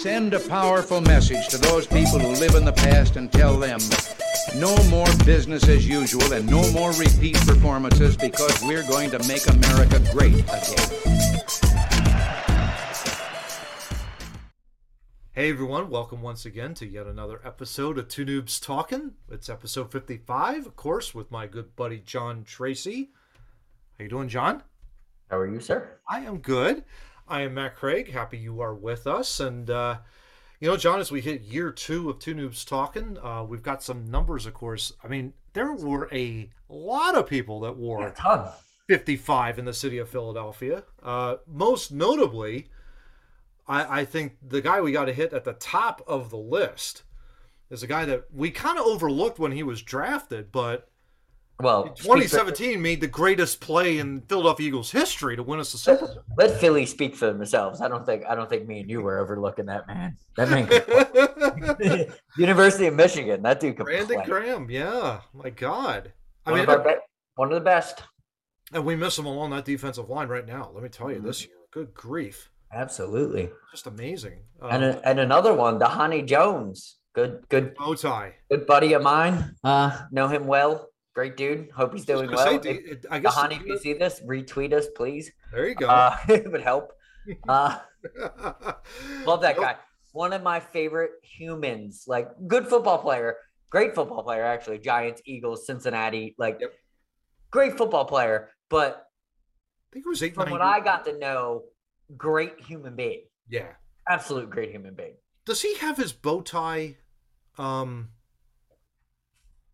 Send a powerful message to those people who live in the past and tell them no more business as usual and no more repeat performances because we're going to make America great again. Hey everyone, welcome once again to yet another episode of Two Noobs Talking. It's episode 55, of course, with my good buddy John Tracy. How you doing, John? How are you, sir? I am good. I am Matt Craig. Happy you are with us. And, uh, you know, John, as we hit year two of Two Noobs Talking, uh, we've got some numbers, of course. I mean, there were a lot of people that wore a ton. 55 in the city of Philadelphia. Uh, most notably, I, I think the guy we got to hit at the top of the list is a guy that we kind of overlooked when he was drafted, but Well, in speak for- 2017 made the greatest play in Philadelphia Eagles history to win us the Super Bowl. Let Philly speak for themselves. I don't think I don't think me and you were overlooking that man. That man. University of Michigan. That dude could Brandon play. Graham, yeah, my God. I One, mean, of be- one of the best. and we miss him along that defensive line right now. Let me tell you, this Mm-hmm. year, good grief, Absolutely. just amazing. And Um, a, and another one, Dhani Jones. Good good bow tie. good buddy of mine. Uh, know him well. Great dude. Hope he's doing I was gonna well. say, If- I guess Dhani, if you see this, retweet us, please. there you go. Uh, it would help. Uh, Love that Nope. guy. One of my favorite humans. Like good football player, great football player actually. Giants, Eagles, Cincinnati. Like Yep. great football player. But I think it was eight. from what I got to know, great human being. Yeah. Absolute great human being. Does he have his bow tie? Um.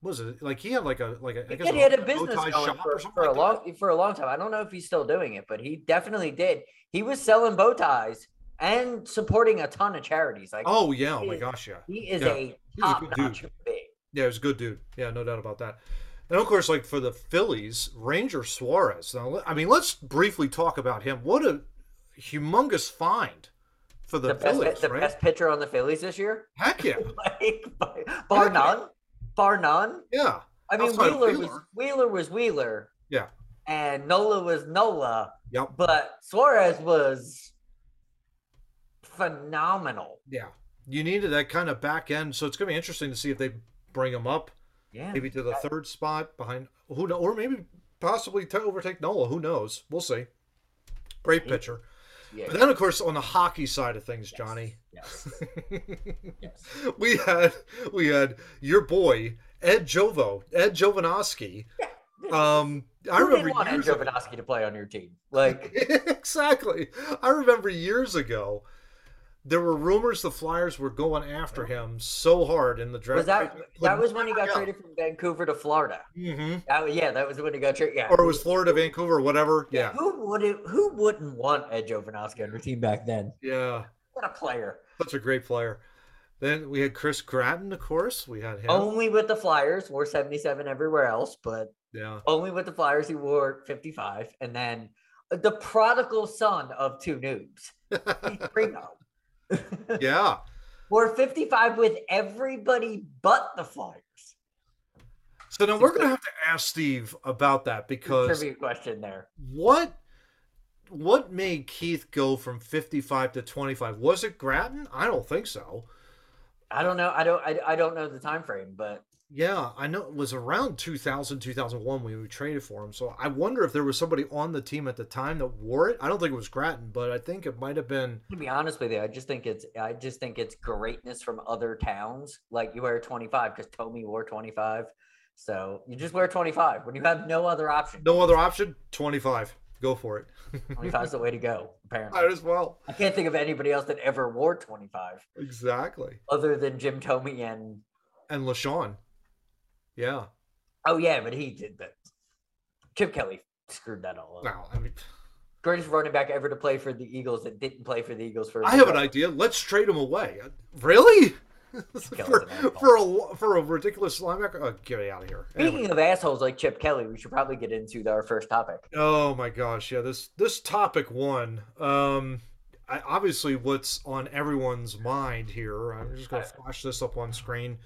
Was it like he had like a like a, I He guess. He had a bow business going for, or something a like that? long for a long time. I don't know if he's still doing it, but he definitely did. He was selling bow ties and supporting a ton of charities. Like Oh yeah! Oh my He- gosh! Yeah. he is yeah. a a top good notch dude. Yeah, he was a good dude. Yeah, no doubt about that. And of course, like for the Phillies, Ranger Suarez. Now, I mean, let's briefly talk about him. What a humongous find for the, The, best, the right? best pitcher on the Phillies this year. Heck yeah, like bar, bar none, bar none. yeah, I mean, Outside of Wheeler, was Wheeler. Wheeler was Wheeler, yeah, and Nola was Nola, yep, but Suarez was phenomenal. yeah. You needed that kind of back end, so it's going to be interesting to see if they bring him up, Yeah, maybe to the third spot behind who, know, or maybe possibly to overtake Nola. Who knows? We'll see. Great pitcher. Yeah, But then, of course, on the hockey side of things, Johnny. yes, yes. we had we had your boy Ed Jovo, Ed Jovanovski. Um, I remember didn't want Ed Jovanovski to play on your team? Like, exactly. I remember years ago. There were rumors the Flyers were going after him so hard in the draft. was that that was when he got traded from Vancouver to Florida? hmm That, yeah, that was when he got traded. Yeah, Or it was Florida, Vancouver, whatever. Yeah, Who would it, Who wouldn't want Ed Jovanovski on your team back then? yeah. What a player! Such a great player. Then we had Chris Gratton, of course. We had him. Only with the Flyers, wore seventy seven everywhere else, but Yeah. only with the Flyers he wore 55. And then the prodigal son of two noobs, Primo, Yeah. We're 55 with everybody but the Flyers. So now we're gonna have to ask Steve about that because Trivia question there. what what made Keith go from 55 to 25? Was it Gratton? I don't think so. I don't know. I don't. I, I don't know the time frame, but Yeah, I know it was around 2000, 2001 when we traded for him. So I wonder if there was somebody on the team at the time that wore it. I don't think it was Gratton, but I think it might have been. to be honest with you, I just think it's. I just think it's greatness from other towns. Like you wear 25 because Tommy wore 25, so you just wear 25 when you have no other option. No other option. 25. Go for it. 25 is the way to go. Apparently, Might as well. I can't think of anybody else that ever wore 25 Exactly. other than Jim Tomey and. And LeSean. Yeah. Oh yeah, but he did that. Chip Kelly screwed that all up. Wow. I mean, Greatest running back ever to play for the Eagles that didn't play for the Eagles for. I have an idea. Let's trade him away. Really? For, for a for a ridiculous linebacker? Oh, get out of here. Anyway. Speaking of assholes like Chip Kelly, we should probably get into our first topic. Oh my gosh, yeah. This this topic one. Um, I, obviously, what's on everyone's mind here. I'm just going to flash this up on screen.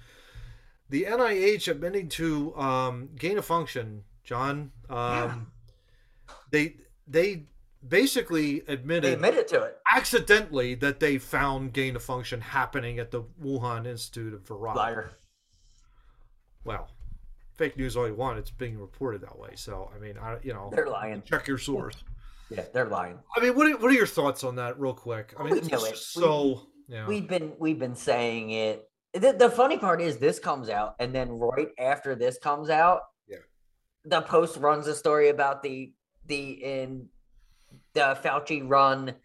The NIH admitting to um, gain of function, John. Um, They they basically They admitted admitted to it. accidentally that they found gain of function happening at the Wuhan Institute of Virology. Liar. Well, fake news all you want. It's being reported that way. So I mean, I you know, They're lying. check your source. Yeah, they're lying. I mean, what are, what are your thoughts on that, real quick? I mean, We it's know just it. so yeah. We've been we've been saying it. The, the funny part is this comes out, and then right after this comes out, Yeah. the post runs a story about the the in the Fauci run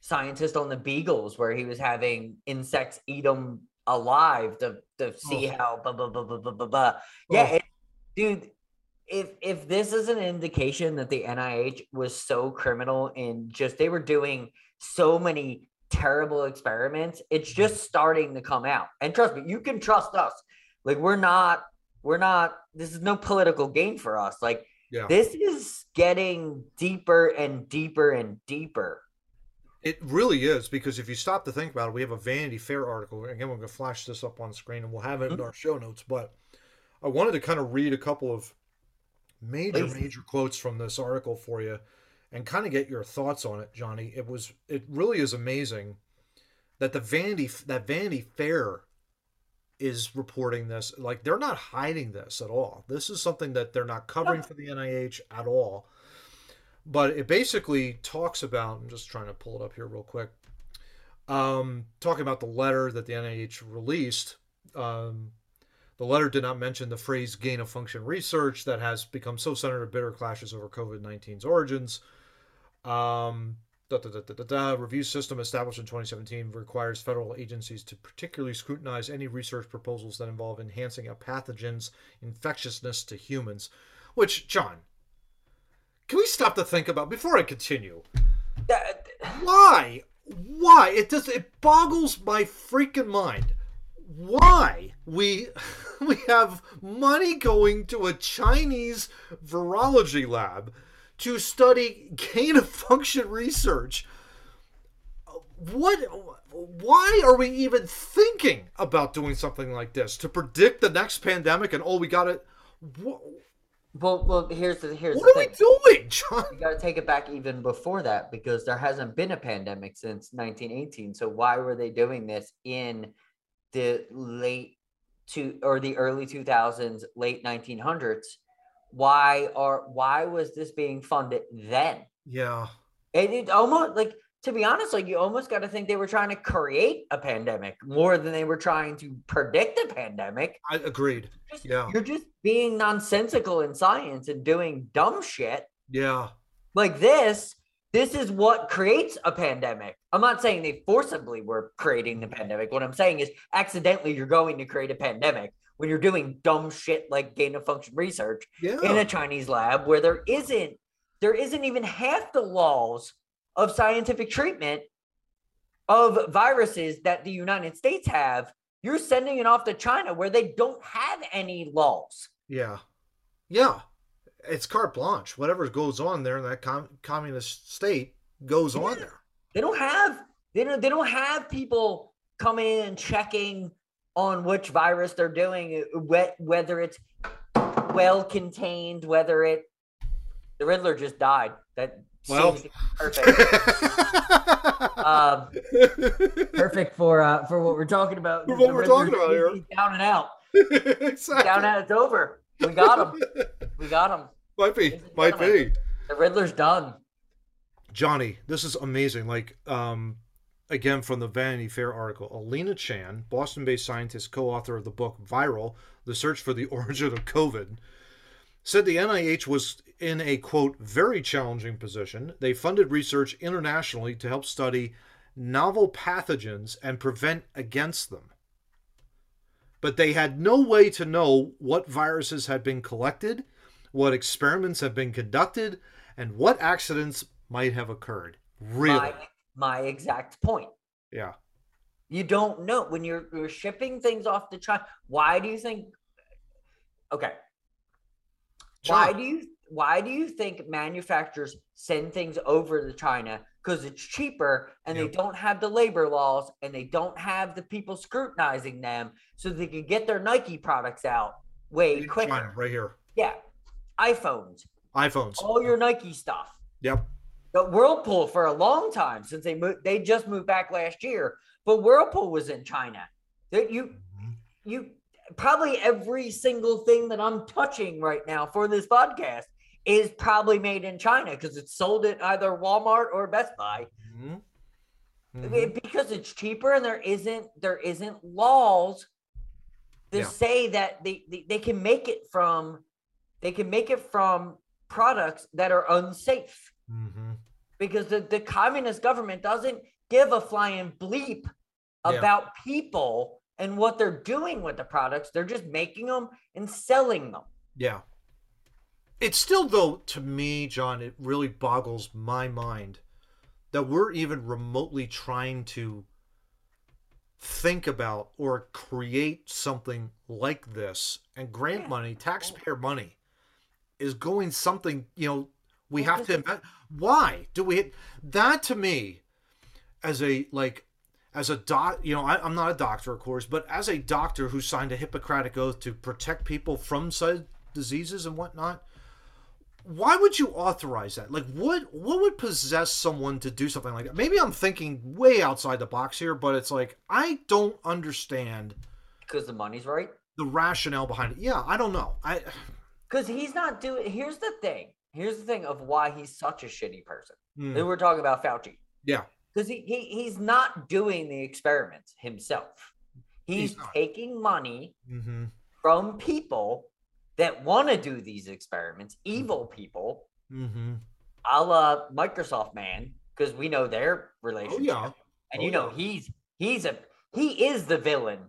scientist on the beagles where he was having insects eat them alive to to see Oh. how blah blah blah blah blah blah. blah. Yeah, Oh. it, dude. If if this is an indication that the NIH was so criminal in just they were doing so many terrible experiments, it's just starting to come out. And trust me, you can trust us. Like we're not we're not this is no political gain for us. Like yeah. this is getting deeper and deeper and deeper. It really is because if you stop to think about it, we have a Vanity Fair article. Again, we're going to flash this up on screen and we'll have it in Mhm. our show notes. But I wanted to kind of read a couple of major, Please. major quotes from this article for you and kind of get your thoughts on it, Johnny. It was, it really is amazing that the Vanity, that Vanity Fair is reporting this. Like they're not hiding this at all. This is something that they're not covering for the NIH at all but it basically talks about i'm just trying to pull it up here real quick um, talking about the letter that the nih released um, the letter did not mention the phrase gain of function research that has become so centered of bitter clashes over covid-19's origins um, da, da, da, review system established in 2017 requires federal agencies to particularly scrutinize any research proposals that involve enhancing a pathogen's infectiousness to humans which john can we stop to think about before I continue? Why? Why? It just it boggles my freaking mind. Why we we have money going to a Chinese virology lab to study gain of function research? What why are we even thinking about doing something like this to predict the next pandemic and oh we got it well, well, here's the here's what the are thing. we doing, John? You got to take it back even before that because there hasn't been a pandemic since 1918. So why were they doing this in the late to or the early 2000s, late 1900s? Why are why was this being funded then? Yeah. And it almost like to be honest, like you almost got to think they were trying to create a pandemic more than they were trying to predict a pandemic. I agreed. Just- Yeah. You're just being nonsensical in science and doing dumb shit Yeah. like this this is what creates a pandemic i'm not saying they forcibly were creating the pandemic what i'm saying is accidentally you're going to create a pandemic when you're doing dumb shit like gain of function research Yeah. in a chinese lab where there isn't there isn't even half the laws of scientific treatment of viruses that the united states have you're sending it off to china where they don't have any laws yeah. Yeah. It's carte blanche. Whatever goes on there in that com- communist state goes on there. They don't have they don't they don't have people coming in and checking on which virus they're doing, uh, whether it's well contained, whether it the Riddler just died. That Well. perfect. um, perfect for uh for what we're talking about. For The what we're talking about here. Down and out. exactly. Down and out. It's over. We got him. We got him. Might be. Might be. The Riddler's done. Johnny, this is amazing. Like, um, again, from the Vanity Fair article, Alina Chan, Boston based scientist, co author of the book Viral The Search for the Origin of COVID, said the NIH was in a quote, very challenging position. They funded research internationally to help study novel pathogens and prevent against them. But they had no way to know what viruses had been collected, what experiments had been conducted, and what accidents might have occurred. Really? My, my exact point. Yeah. You don't know when you're, you're shipping things off to China. Why do you think? Okay. Why do you why do you think manufacturers send things over to China? Because it's cheaper and Yep. they don't have the labor laws and they don't have the people scrutinizing them, so they can get their Nike products out way quicker. China, right here. Yeah, iPhones, iPhones. all your Nike stuff. Yep. The Whirlpool for a long time since they moved, they just moved back last year. But Whirlpool was in China. That you, Mm-hmm. you probably every single thing that I'm touching right now for this podcast is probably made in China because it's sold at either Walmart or Best Buy Mhm. I Mhm. because it's cheaper and there isn't there isn't laws to Yeah. say that they, they they can make it from they can make it from products that are unsafe Mhm. Because the, the communist government doesn't give a flying bleep Yeah. about people and what they're doing with the products they're just making them and selling them Yeah. It's still, though, to me, John, it really boggles my mind that we're even remotely trying to think about or create something like this. And grant Yeah. money, taxpayer money, is going something, you know, we Well, have to this invent. Why do we? That to me, as a, like, as a doc, you know, I, I'm not a doctor, of course, but as a doctor who signed a Hippocratic oath to protect people from said diseases and whatnot, why would you authorize that? Like, what what would possess someone to do something like that? Maybe I'm thinking way outside the box here, but it's like I don't understand because the money's right the rationale behind it. Yeah, I don't know. I because he's not doing here's the thing here's the thing of why he's such a shitty person Hmm, Then we're talking about fauci yeah, because he, he he's not doing the experiments himself. He's, He's taking money mm-hmm. from people that want to do these experiments, evil people, Mm-hmm. a la Microsoft man, because we know their relationship. yeah. And Oh, you know yeah. he's he's a he is the villain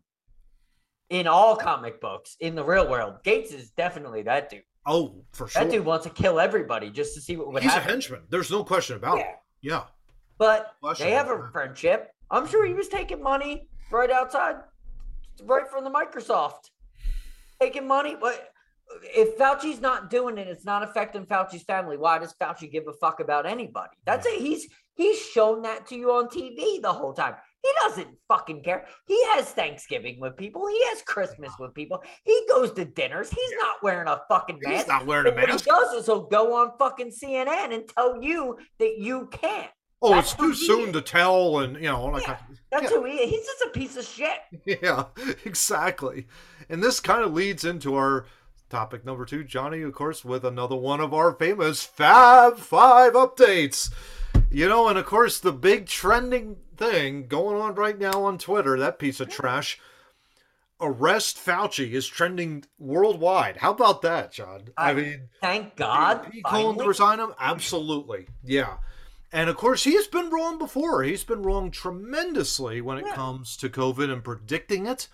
in all comic books in the real world. Gates is definitely that dude. Oh, for sure. That dude wants to kill everybody just to see what would happen. He's a henchman. There's no question about Yeah. it. Yeah. But Question they have a that. friendship. I'm sure he was taking money right outside, right from the Microsoft, taking money. But if Fauci's not doing it, it's not affecting Fauci's family. Why does Fauci give a fuck about anybody? That's it. He's he's shown that to you on TV the whole time. He doesn't fucking care. He has Thanksgiving with people. He has Christmas with people. He goes to dinners. He's not wearing a fucking mask. He's not wearing a But what he mask. does is he'll go on fucking CNN and tell you that you can't. Oh, That's it's too soon is. to tell, and you know, like, Yeah. That's who he is. He's just a piece of shit. yeah, exactly. And this kind of leads into our topic number two, Johnny, of course, with another one of our famous Fab Five updates. You know, and of course, the big trending thing going on right now on Twitter, that piece of trash, arrest Fauci is trending worldwide. How about that, John? I I- mean, Thank God. he calling to resign him? Absolutely. Yeah. And of course, he's been wrong before. He's been wrong tremendously when it Yeah. comes to COVID and predicting it.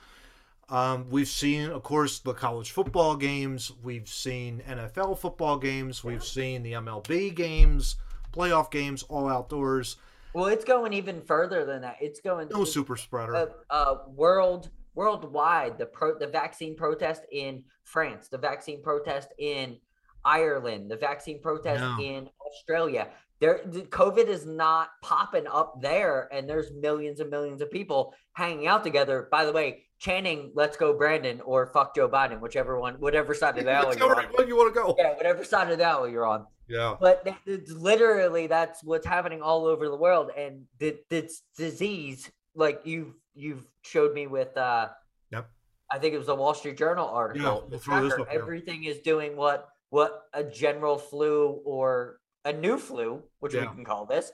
Um, we've seen, of course, the college football games. We've seen NFL football games. We've seen the MLB games, playoff games, all outdoors. Well, it's going even further than that. It's going to No super spreader. uh, uh, world worldwide. The pro the vaccine protest in France, the vaccine protest in Ireland, the vaccine protest No. in Australia. There, COVID is not popping up there, and there's millions and millions of people hanging out together. By the way, chanting "Let's go, Brandon" or "Fuck Joe Biden," whichever one, whatever side of the alley That's you're on. you want to go. Yeah, whatever side of the alley you're on. Yeah. but it's literally that's what's happening all over the world and th- this disease like you've you've showed me with uh Yep. i think it was a wall street journal article yeah, we'll throw this tracker, everything is doing what what a general flu or a new flu which we can call this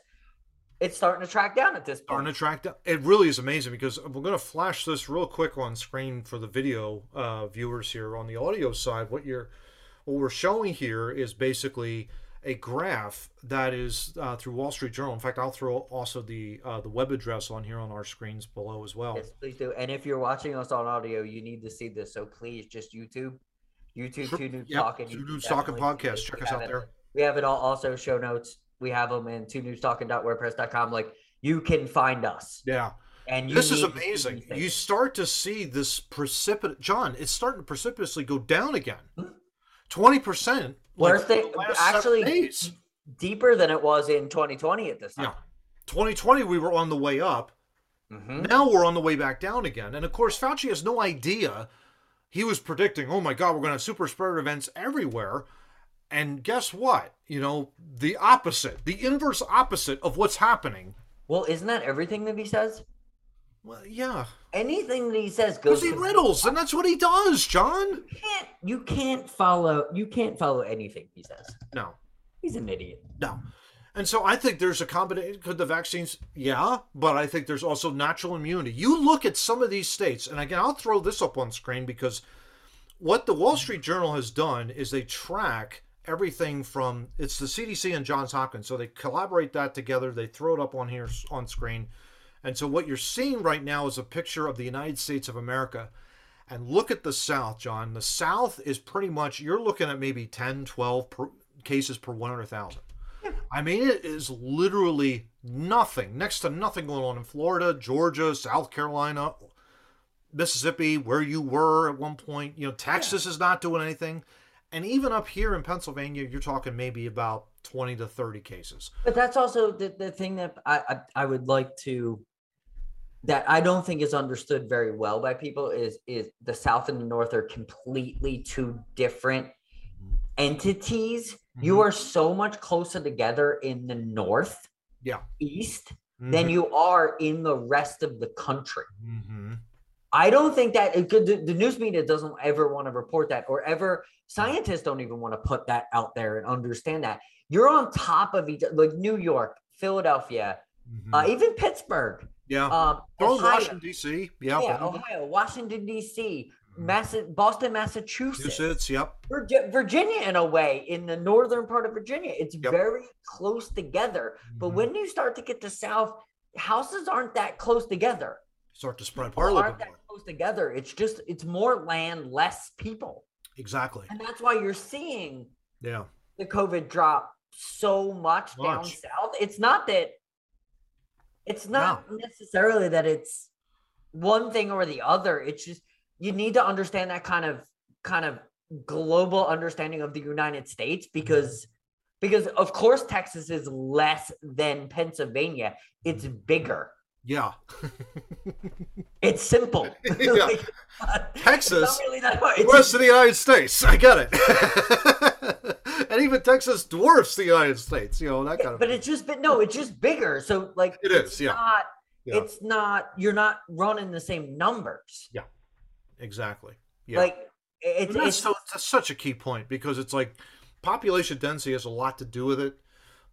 it's starting to track down at this point. starting to track down. It really is amazing because we're going to flash this real quick on screen for the video uh, viewers here. On the audio side, what you're what we're showing here is basically a graph that is uh, through Wall Street Journal. In fact, I'll throw also the uh, the web address on here on our screens below as well. yes please do and if you're watching us on audio you need to see this so please just youtube youtube Sure. two new Yep, talking Two you can Dudes Talking podcast. Check us out there. We have it all also show notes. We have them in twonoobstalking.wordpress.com. Like you can find us. Yeah. And you This is need to see amazing. You start to see this precipitous, John. It's starting to precipitously go down again. Hmm. Twenty percent. Worse than- actually- deeper than it was in 2020 at this time. yeah. 2020, we were on the way up. Mhm. Now we're on the way back down again. And of course, Fauci has no idea. He was predicting, oh my God, we're going to have super spreader events everywhere. And guess what? You know, the opposite, the inverse opposite of what's happening. Well, isn't that everything that he says? Well, yeah. Anything that he says goes. Because he riddles, and that's what he does, John. You can't. You can't follow. You can't follow anything he says. No, He's an idiot. no. And so I think there's a combination. Could the vaccines? Yeah, but I think there's also natural immunity. You look at some of these states, and again, I'll throw this up on screen because what the Wall Street Journal has done is they track everything from it's the CDC and Johns Hopkins, so they collaborate that together. They throw it up on here on screen, and so what you're seeing right now is a picture of the United States of America. And look at the South, John. The South is pretty much you're looking at maybe 10, 12 per, cases per 100,000. I mean, it is literally nothing, next to nothing going on in Florida, Georgia, South Carolina, Mississippi, where you were at one point. You know, Texas is not doing anything. And even up here in Pennsylvania, you're talking maybe about 20 to 30 cases. But that's also the, the thing that I, I I would like to that I don't think is understood very well by people is is the South and the North are completely two different entities. You Mhm. are so much closer together in the North Yeah. East than you are in the rest of the country. Mm-hmm. I don't think that it could, the, the news media doesn't ever want to report that, or ever scientists don't even want to put that out there and understand that you're on top of each, like New York, Philadelphia, uh, even Pittsburgh, Mm-hmm. yeah. um, Ohio, Washington, D.C. Yeah. yeah, Ohio, Washington D.C., Massa- Boston, Massachusetts, Massachusetts, yep. Virgi- Virginia, in a way, in the northern part of Virginia, it's Yep. very close together. But Mhm. when you start to get to south, houses aren't that close together. Start to spread apart a little bit more. Close together. It's just it's more land, less people, Exactly. and that's why you're seeing Yeah. the COVID drop so much, down south. It's not that. It's not necessarily that it's one thing or the other. It's just you need to understand that kind of kind of global understanding of the United States mm-hmm. because because of course Texas is less than Pennsylvania. It's mm-hmm. bigger. Yeah. It's simple. Yeah. Like, Texas, really the rest of the United States. I get it. and even Texas dwarfs the United States, you know, that kind of but it's just but no, it's just bigger. So like It is, yeah. Not, Yeah. It's not you're not running the same numbers. Yeah. Exactly. Yeah. Like it's, that's, it's so, that's such a key point because it's like population density has a lot to do with it.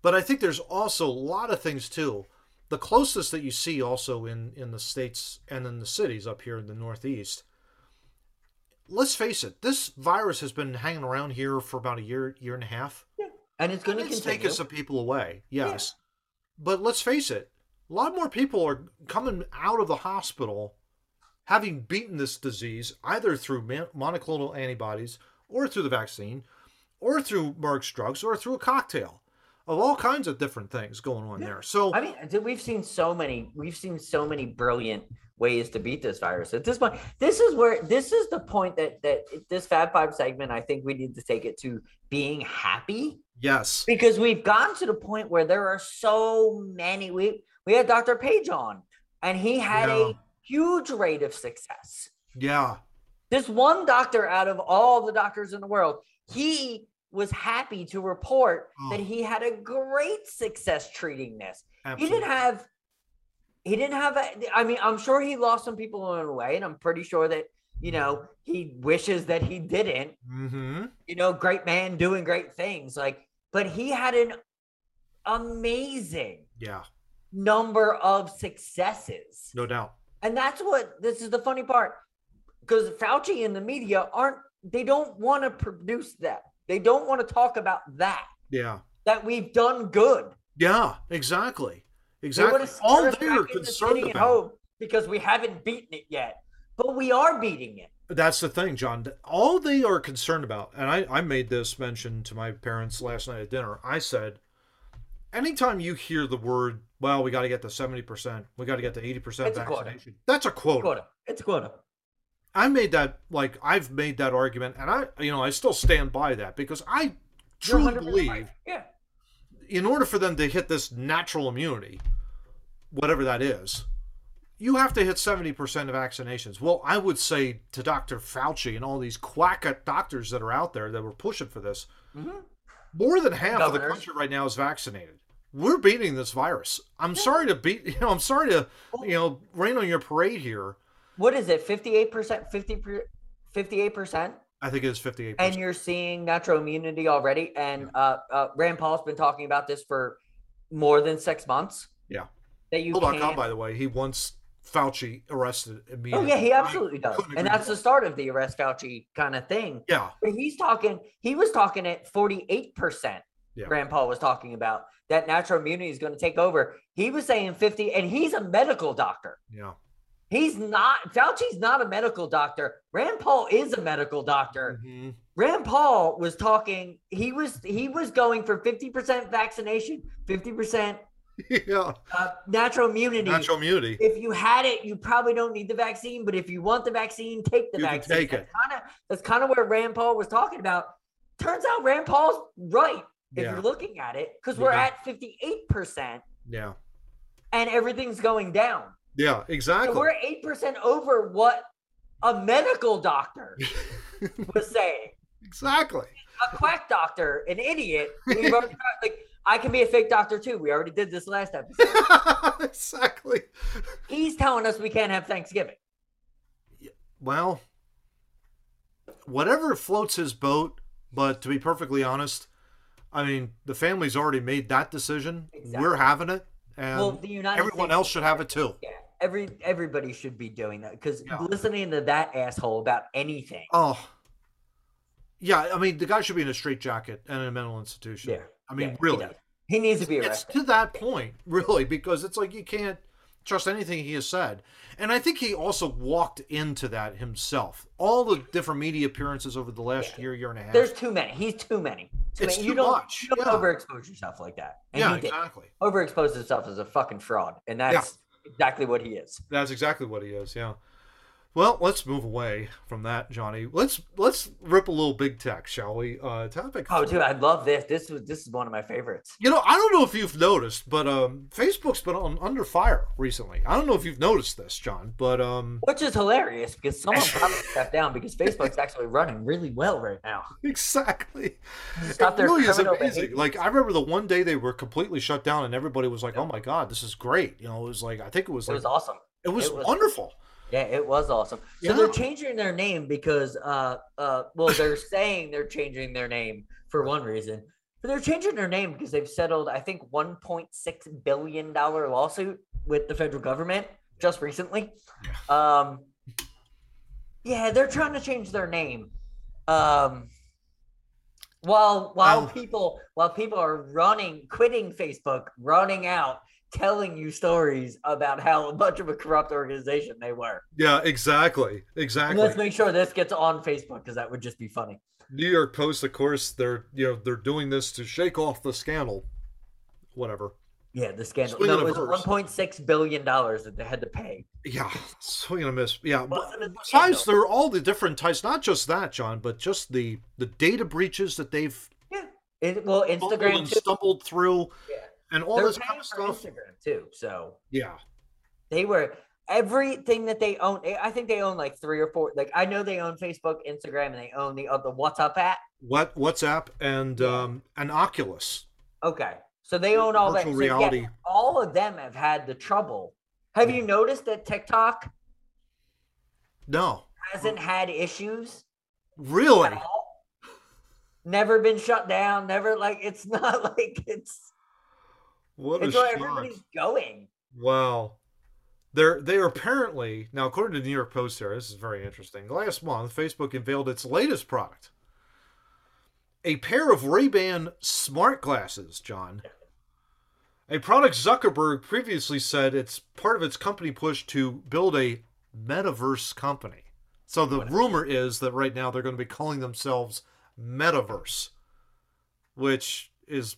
But I think there's also a lot of things too. The closest that you see also in, in the states and in the cities up here in the Northeast, let's face it, this virus has been hanging around here for about a year, year and a half. and it's going to take continue. some people away, yes. But let's face it, a lot more people are coming out of the hospital having beaten this disease either through monoclonal antibodies or through the vaccine or through Merck's drugs or through a cocktail of all kinds of different things going on there. So, I mean, dude, we've seen so many. We've seen so many brilliant ways to beat this virus. At this point, this is where this is the point that that this Fab Five segment. I think we need to take it to being happy yes. because we've gotten to the point where there are so many. We we had Dr. Page on, and he had Yeah. a huge rate of success. Yeah. This one doctor out of all the doctors in the world, he was happy to report that Oh. he had a great success treating this. He didn't have he didn't have a, I mean, I'm sure he lost some people along the way, and I'm pretty sure that you know he wishes that he didn't. Mm-hmm. You know, great man doing great things. Like, but he had an amazing Yeah. number of successes. No doubt. And that's what this is the funny part. Because Fauci and the media aren't, they don't want to produce that. They don't want to talk about that, Yeah. that we've done good. Yeah. Exactly. Exactly. wanna All they're concerned at about. home because we haven't beaten it yet. But we are beating it. That's the thing, John. All they are concerned about, and I, I made this mention to my parents last night at dinner. I said, anytime you hear the word, well, we got to get to 70%, we got to get to 80% It's a quota. that's a quota. Quota. It's a quota. I made that, like, I've made that argument, and I, you know, I still stand by that because I truly believe right. Yeah. in order for them to hit this natural immunity, whatever that is, you have to hit 70% of vaccinations. Well, I would say to Dr. Fauci and all these quack doctors that are out there that were pushing for this, Mhm. more than half of the country right now is vaccinated. We're beating this virus. I'm sorry to beat. You know, I'm sorry to you know rain on your parade here. What is it? Fifty-eight percent, 50 58% I think it is 58%. and you're seeing natural immunity already. And uh, uh, Rand Paul's been talking about this for more than six months. Yeah. That you Hold.com, can't. by the way, he wants Fauci arrested Oh immediately. yeah, he I absolutely does, and that's the start of the arrest Fauci kind of thing. Yeah, But he's talking. He was talking at forty-eight percent. Yeah. Rand Paul was talking about that natural immunity is going to take over. He was saying fifty, and he's a medical doctor. yeah. He's not. Fauci's not a medical doctor. Rand Paul is a medical doctor. Mhm. Rand Paul was talking. He was he was going for fifty percent vaccination, fifty percent yeah. uh, natural immunity. Natural immunity. if you had it, you probably don't need the vaccine. But if you want the vaccine, take the You vaccine. take that's it. kind of that's kind of where Rand Paul was talking about. Turns out Rand Paul's right if Yeah. you're looking at it, because we're Yeah. at fifty eight percent Yeah. and everything's going down. Yeah, So exactly. we're eight percent over what a medical doctor was saying. exactly. A quack doctor, an idiot. We've already, like I can be a fake doctor too. We already did this last episode. exactly. He's telling us we can't have Thanksgiving. Well, whatever floats his boat, but to be perfectly honest, I mean, the family's already made that decision. Exactly. We're having it, and Well, the everyone States- else should have it too. Yeah, every everybody should be doing that because Yeah. listening to that asshole about anything. Oh, yeah. I mean, the guy should be in a straitjacket and in a mental institution. Yeah, I mean, yeah, really. does. he needs to be it's arrested. to that point, really, because it's like you can't trust anything he has said. And I think he also walked into that himself. All the different media appearances over the last year, year and a half. There's too many. He's too many. Too It's many. too you don't, much, You don't yeah. overexpose yourself like that. And yeah, he exactly. Overexposed himself as a fucking fraud, and that's exactly what he is. That's exactly what he is. Yeah. Well, let's move away from that, Johnny. Let's let's rip a little big tech, shall we? Uh, topic. Oh, dude, I love this. This was this is one of my favorites. You know, I don't know if you've noticed, but um, Facebook's been on under fire recently. I don't know if you've noticed this, John, but um, Which is hilarious because someone probably stepped down because Facebook's actually running really well right now. exactly. Stop it really is amazing. behavior. Like I remember the one day they were completely shut down, and everybody was like, "Oh my god, this is great!" You know, it was like I think it was It like was awesome. it was it was- wonderful. Yeah, it was awesome. So Yeah. they're changing their name because uh uh well they're saying they're changing their name for one reason. But they're changing their name because they've settled I think 1.6 billion dollar lawsuit with the federal government just recently. Um Yeah, they're trying to change their name. Um while while Um, people while people are running quitting Facebook, running out telling you stories about how much of a corrupt organization they were. Yeah, exactly, And exactly. let's make sure this gets on Facebook because that would just be funny. New York Post, of course, they're you know they're doing this to shake off the scandal. Whatever. Yeah, the scandal. Swing No, it was 1.6 billion dollars that they had to pay. Yeah, swing and a miss. Yeah, besides there are all the different types. Not just that, John, but just the the data breaches that they've Yeah. It, well, Instagram and stumbled through, Yeah. And all They're this kind of stuff. Instagram too. So Yeah, they were everything that they own. I think they own like three or four. Like I know they own Facebook, Instagram, and they own the other WhatsApp app. what WhatsApp and Yeah. um and Oculus. Okay, so they own all that. Virtual So, yeah, reality. all of them have had the trouble. Have you noticed that TikTok No, hasn't had issues? really. at all. Never been shut down. Never like it's not like it's What a shock. everybody's going. Wow. They're they are apparently now according to the New York Post here, this is very interesting. Last month, Facebook unveiled its latest product. A pair of Ray-Ban smart glasses, John. A product Zuckerberg previously said it's part of its company push to build a metaverse company. So the rumor is that right now they're going to be calling themselves Metaverse, which is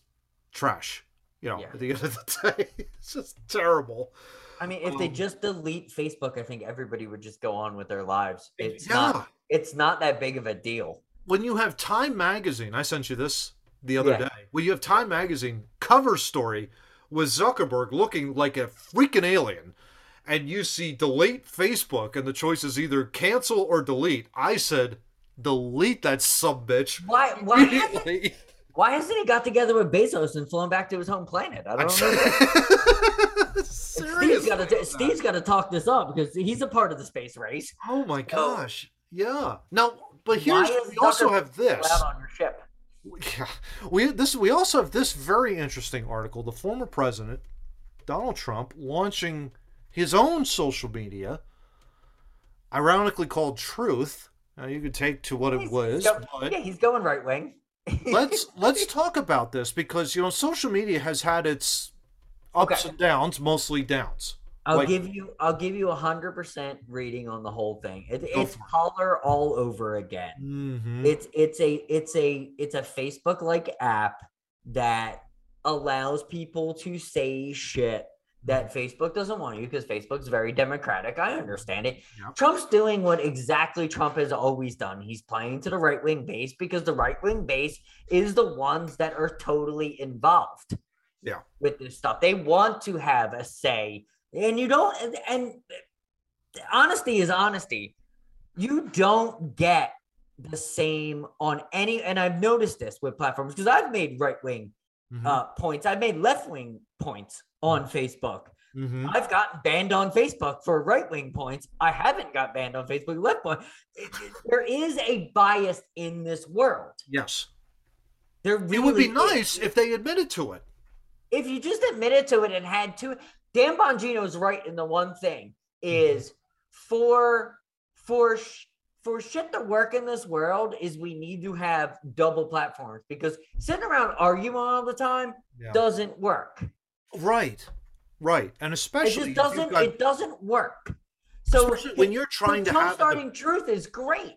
trash. You know, Yeah. at the end of the day, it's just terrible. I mean, if they Um, just delete Facebook, I think everybody would just go on with their lives. It's yeah. not it's not that big of a deal. when you have Time Magazine, I sent you this the other Yeah. day. When you have Time Magazine cover story with Zuckerberg looking like a freaking alien, and you see delete Facebook, and the choice is either cancel or delete. I said delete that sub bitch Why why. Why hasn't he got together with Bezos and flown back to his home planet? I don't know. Steve's got to Steve's got to talk this up because he's a part of the space race. Oh my gosh! Yeah. Now, but here's we also have this. Out on your ship. Yeah, we this we also have this very interesting article. The former president Donald Trump launching his own social media, ironically called Truth. Now you could take to what he's, it was. Go, but... yeah, he's going right wing. Let's let's talk about this because you know social media has had its ups okay. and downs, mostly downs. I'll like, give you I'll give you a hundred percent reading on the whole thing. It, it's Parler all over again. Mm-hmm. It's it's a it's a it's a Facebook like app that allows people to say shit that Facebook doesn't want you because Facebook's very democratic. I understand it. Yep. Trump's doing what exactly Trump has always done. He's playing to the right wing base because the right wing base is the ones that are totally involved. Yeah. With this stuff. They want to have a say. And you don't and, and honesty is honesty. You don't get the same on any and I've noticed this with platforms because I've made right wing mm-hmm. uh, points. I've made left wing points on Facebook. Mm-hmm. I've gotten banned on Facebook for right wing points. I haven't got banned on Facebook left point. there is a bias in this world. Yes. There really it would be nice if they admitted to it. If you just admitted to it and had to, Dan Bongino is right in the one thing is mm-hmm. for for for shit to work in this world is we need to have double platforms because sitting around arguing all the time yeah. doesn't work. Right. Right. And especially it doesn't got, it doesn't work. So when you're trying to have starting the, truth is great.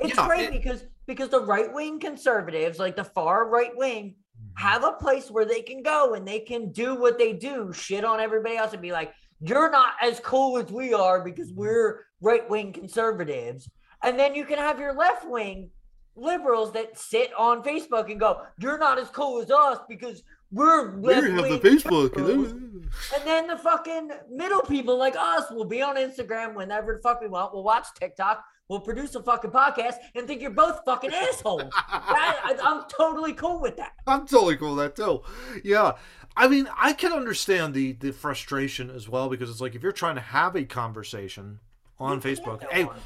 It's yeah, great it, because because the right wing conservatives, like the far right wing, mm-hmm. have a place where they can go and they can do what they do, shit on everybody else and be like, you're not as cool as we are because mm-hmm. we're right wing conservatives. And then you can have your left wing liberals that sit on Facebook and go, You're not as cool as us because we're we have the Facebook. and then the fucking middle people like us will be on Instagram whenever the fuck we want. We'll watch TikTok. We'll produce a fucking podcast and think you're both fucking assholes. I, am totally cool with that. I'm totally cool with that too. Yeah. I mean, I can understand the the frustration as well because it's like if you're trying to have a conversation on Facebook. Hey, on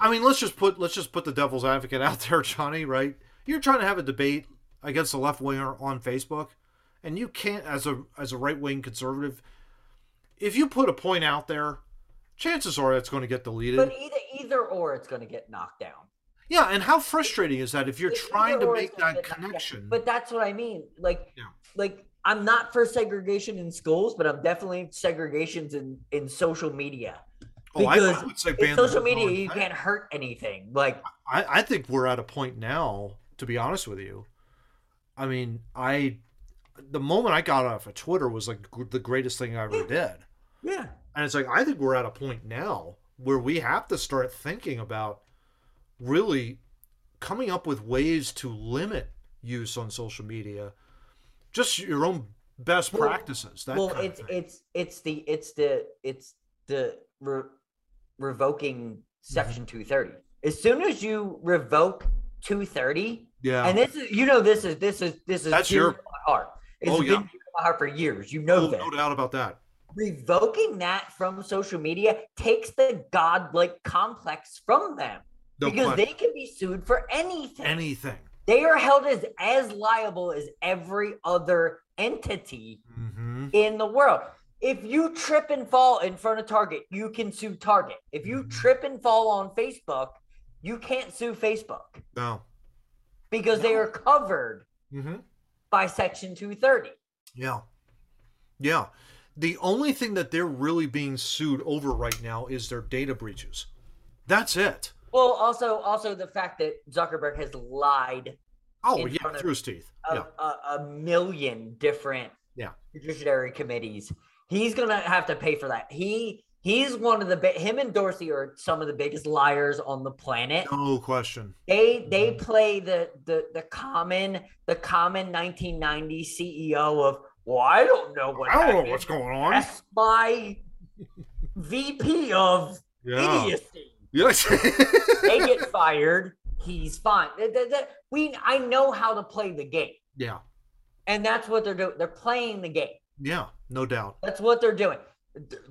I mean, let's just put let's just put the devil's advocate out there, Johnny. Right? You're trying to have a debate against a left winger on Facebook, and you can't, as a as a right wing conservative, if you put a point out there, chances are it's going to get deleted. But either either or, it's going to get knocked down. Yeah, and how frustrating is that if you're trying to make that connection? But that's what I mean. Like, yeah. like I'm not for segregation in schools, but I'm definitely segregations in in social media. Oh, because I, I would say ban social media, you can't hurt anything. Like I, I think we're at a point now. To be honest with you, I mean, I the moment I got off of Twitter was like the greatest thing I ever did. Yeah, and it's like I think we're at a point now where we have to start thinking about really coming up with ways to limit use on social media. Just your own best well, practices. well, it's it's it's the it's the it's the revoking Section mm-hmm. 230. As soon as you revoke 230, yeah, and this is you know this is this is this is that's your my heart. It's oh, yeah. my heart for years. You know oh, that. No doubt about that. Revoking that from social media takes the godlike complex from them no because question. they can be sued for anything. Anything. They are held as as liable as every other entity mm-hmm. in the world if you trip and fall in front of Target, you can sue Target. If you mm-hmm. trip and fall on Facebook, you can't sue Facebook. No. Because no. they are covered mm-hmm. by Section 230. Yeah. Yeah. The only thing that they're really being sued over right now is their data breaches. That's it. Well, also, also the fact that Zuckerberg has lied. Oh yeah, through his teeth. yeah. A, a million different yeah judiciary committees He's gonna have to pay for that. He he's one of the him and Dorsey are some of the biggest liars on the planet. No question. They they mm-hmm. play the the the common the common 1990 CEO of well I don't know what I don't know what's going on. That's my VP of yeah. idiocy. Yes. they get fired. He's fine. We I know how to play the game. Yeah. And that's what they're doing. They're playing the game. Yeah, no doubt. That's what they're doing.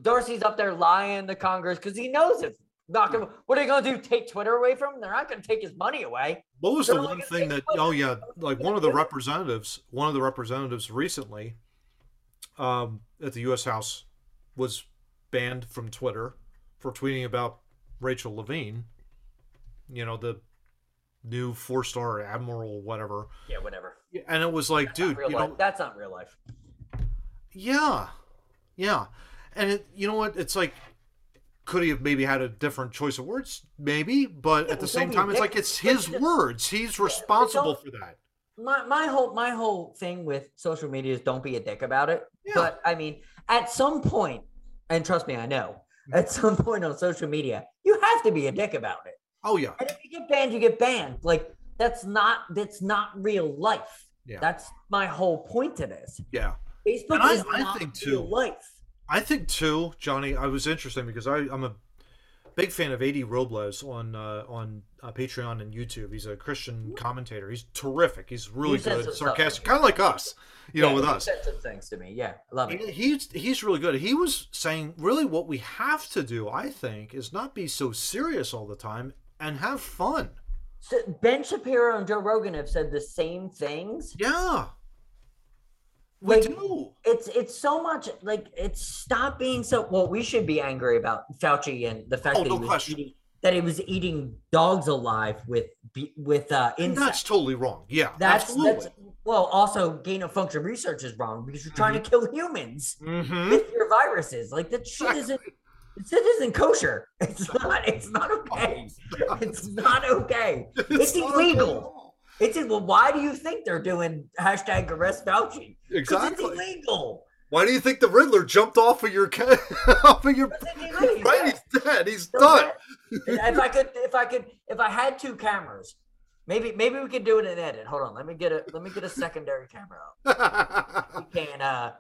Dorsey's up there lying to Congress because he knows it's not gonna. What are they gonna do? Take Twitter away from him? They're not gonna take his money away. What was They're the one thing that? Twitter. Oh yeah, like one of the representatives, one of the representatives recently, um, at the U.S. House, was banned from Twitter for tweeting about Rachel Levine. You know the new four-star admiral, whatever. Yeah, whatever. And it was like, That's dude, you life. know, That's not real life. Yeah, yeah, and it, you know what? It's like, could he have maybe had a different choice of words? Maybe, but Yeah, at the same time, it's like it's his words. He's responsible for that. My my whole my whole thing with social media is don't be a dick about it. Yeah. But I mean, at some point, and trust me, I know. Mm-hmm. At some point on social media, you have to be a dick about it. Oh yeah, And if you get banned, you get banned. Like that's not that's not real life. Yeah. That's my whole point to this. yeah. Facebook And I- is I not think, real too, life. I think too, Johnny. I was interesting because I, I'm a big fan of Ad Robles on uh, on uh, Patreon and YouTube. He's a Christian commentator. He's terrific. He's really He good, sarcastic, kind of like us, you know, with he us. said some things to me. Yeah, I love it. He's he's really good. He was saying really what we have to do, I think, is not be so serious all the time and have fun. So ben Shapiro and Joe Rogan have said the same things. Yeah, we Like, do. It's it's so much like it's stop being so. Well, we should be angry about Fauci and the fact Oh, that no he was eating that he was eating dogs alive with be- with uh And insects. that's totally wrong. Yeah, That's absolutely. that's well. Also, gain of function research is wrong because you're trying to kill humans hmm with your viruses. Like that shit isn't. It isn't kosher. It's not. It's not okay. It's not okay. It's okay illegal. It's well. Why do you think they're doing hashtag arrest Fauci? Exactly. It's illegal. Why do you think the Riddler jumped off of your ca- off of your? Illegal. Right, he's dead. He's So done. that- if I could, if I could, if I had two cameras, maybe maybe we could do it in edit. Hold on, let me get a let me get a secondary camera. We can uh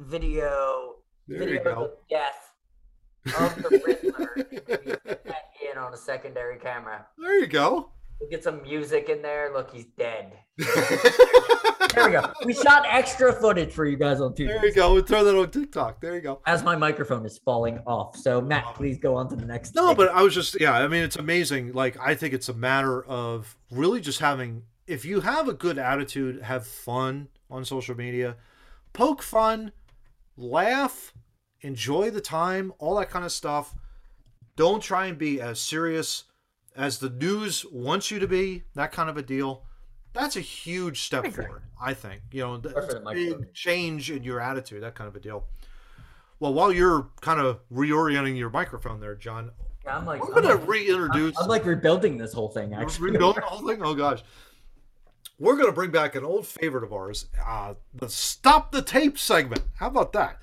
video there video the death of the Riddler. Maybe fit that in on a secondary camera. There you go. We'll get some music in there. Look, he's dead. There we go. We shot extra footage for you guys on TikTok. there you go. We'll throw that on TikTok. There you go. As my microphone is falling off. So Matt, please go on to the next. No, thing. but I was just yeah. I mean, it's amazing. Like I think it's a matter of really just having. If you have a good attitude, have fun on social media, poke fun, laugh, enjoy the time, all that kind of stuff. Don't try and be as serious as the news wants you to be. That kind of a deal. That's a huge step agree. forward, I think. You know, Sorry for that's the a big change in your attitude. That kind of a deal. Well, while you're kind of reorienting your microphone there, John, I'm like, I'm gonna like, reintroduce. I'm like rebuilding this whole thing. Actually, rebuilding the whole thing. Oh gosh, we're gonna bring back an old favorite of ours, uh, the stop the tape segment. How about that?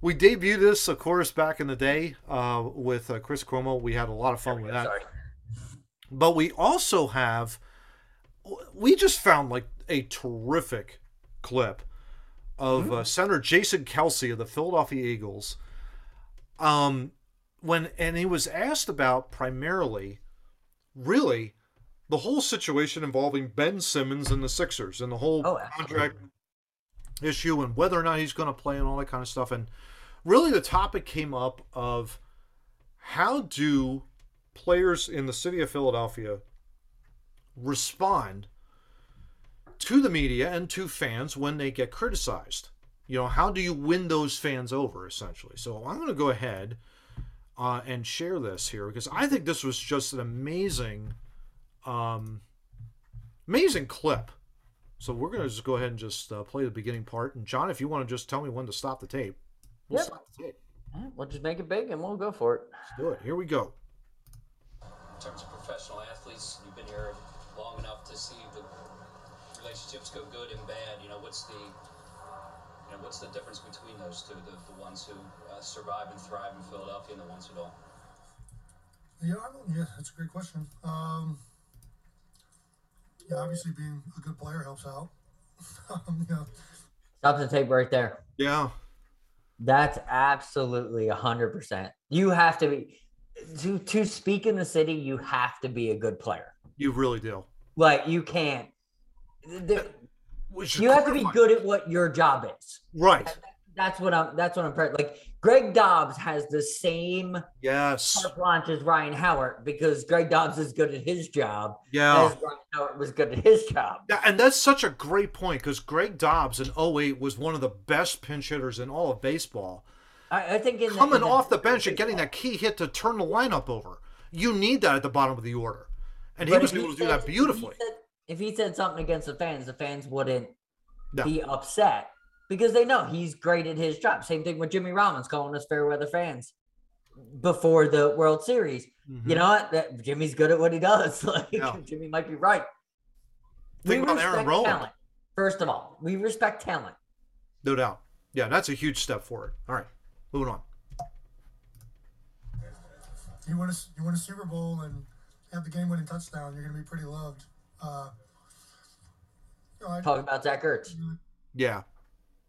We debuted this, of course, back in the day uh, with uh, Chris Cuomo. We had a lot of fun with that. Sorry. But we also have, we just found like a terrific clip of uh, Senator Jason Kelce of the Philadelphia Eagles. Um, when and he was asked about primarily, really, the whole situation involving Ben Simmons and the Sixers and the whole Oh, contract issue and whether or not he's going to play and all that kind of stuff. And really, the topic came up of how do players in the city of Philadelphia respond to the media and to fans when they get criticized. You know, how do you win those fans over, essentially? So I'm going to go ahead uh, and share this here because I think this was just an amazing, um, amazing clip. So we're going to just go ahead and just uh, play the beginning part. And John, if you want to just tell me when to stop the tape, we'll Yep. stop the tape. All right, we'll just make it big and we'll go for it. Let's do it. Here we go. In terms of professional athletes, you've been here long enough to see the relationships go good and bad. You know, what's the you know what's the difference between those two? The, the ones who uh, survive and thrive in Philadelphia and the ones who don't. Yeah, I don't, yeah, that's a great question. Um, yeah, obviously being a good player helps out. um, you know, Stop the tape right there. Yeah. That's absolutely a hundred percent. You have to be to to speak in the city. You have to be a good player. You really do. Like you can't. the- You have to be good at what your job is. Right. That's what I'm. That's what I'm. Like Greg Dobbs has the same Yes. blanche as Ryan Howard because Greg Dobbs is good at his job Yeah. as Ryan Howard was good at his job. Yeah, and that's such a great point because Greg Dobbs in 08 was one of the best pinch hitters in all of baseball. I, I think in the- Coming in the- off the bench and getting that key hit to turn the lineup over. You need that at the bottom of the order. And he was able to do that beautifully. If he, said, if he said something against the fans, the fans wouldn't No. be upset because they know he's great at his job. Same thing with Jimmy Rollins calling us fair weather fans before the World Series. Mhm. You know what? That Jimmy's good at what he does. Like Yeah. Jimmy might be right. Think about Aaron Rowand. talent. First of all, we respect talent. No doubt. Yeah, that's a huge step forward. All right, moving on. You win a you win a Super Bowl and have the game winning touchdown, you're going to be pretty loved. Uh, you know, I, Talk about Zach Ertz. Yeah,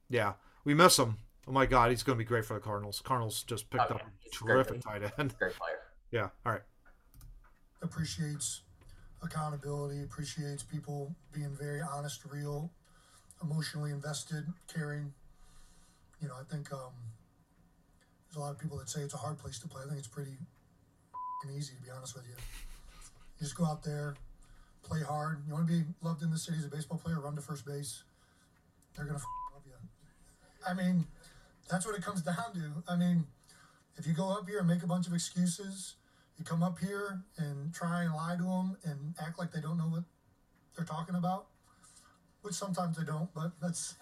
yeah, we miss him. Oh my God, he's going to be great for the Cardinals. Cardinals just picked Oh, up yeah, a he's great. terrific tight end. Great player. Yeah. All right. appreciates accountability, appreciates people being very honest, real, emotionally invested, caring. You know, I think um, there's a lot of people that say it's a hard place to play. I think it's pretty easy, to be honest with you. You just go out there, play hard. You want to be loved in the city as a baseball player, run to first base. They're going to love you. I mean, that's what it comes down to. I mean, if you go up here and make a bunch of excuses, you come up here and try and lie to them and act like they don't know what they're talking about, which sometimes they don't. But that's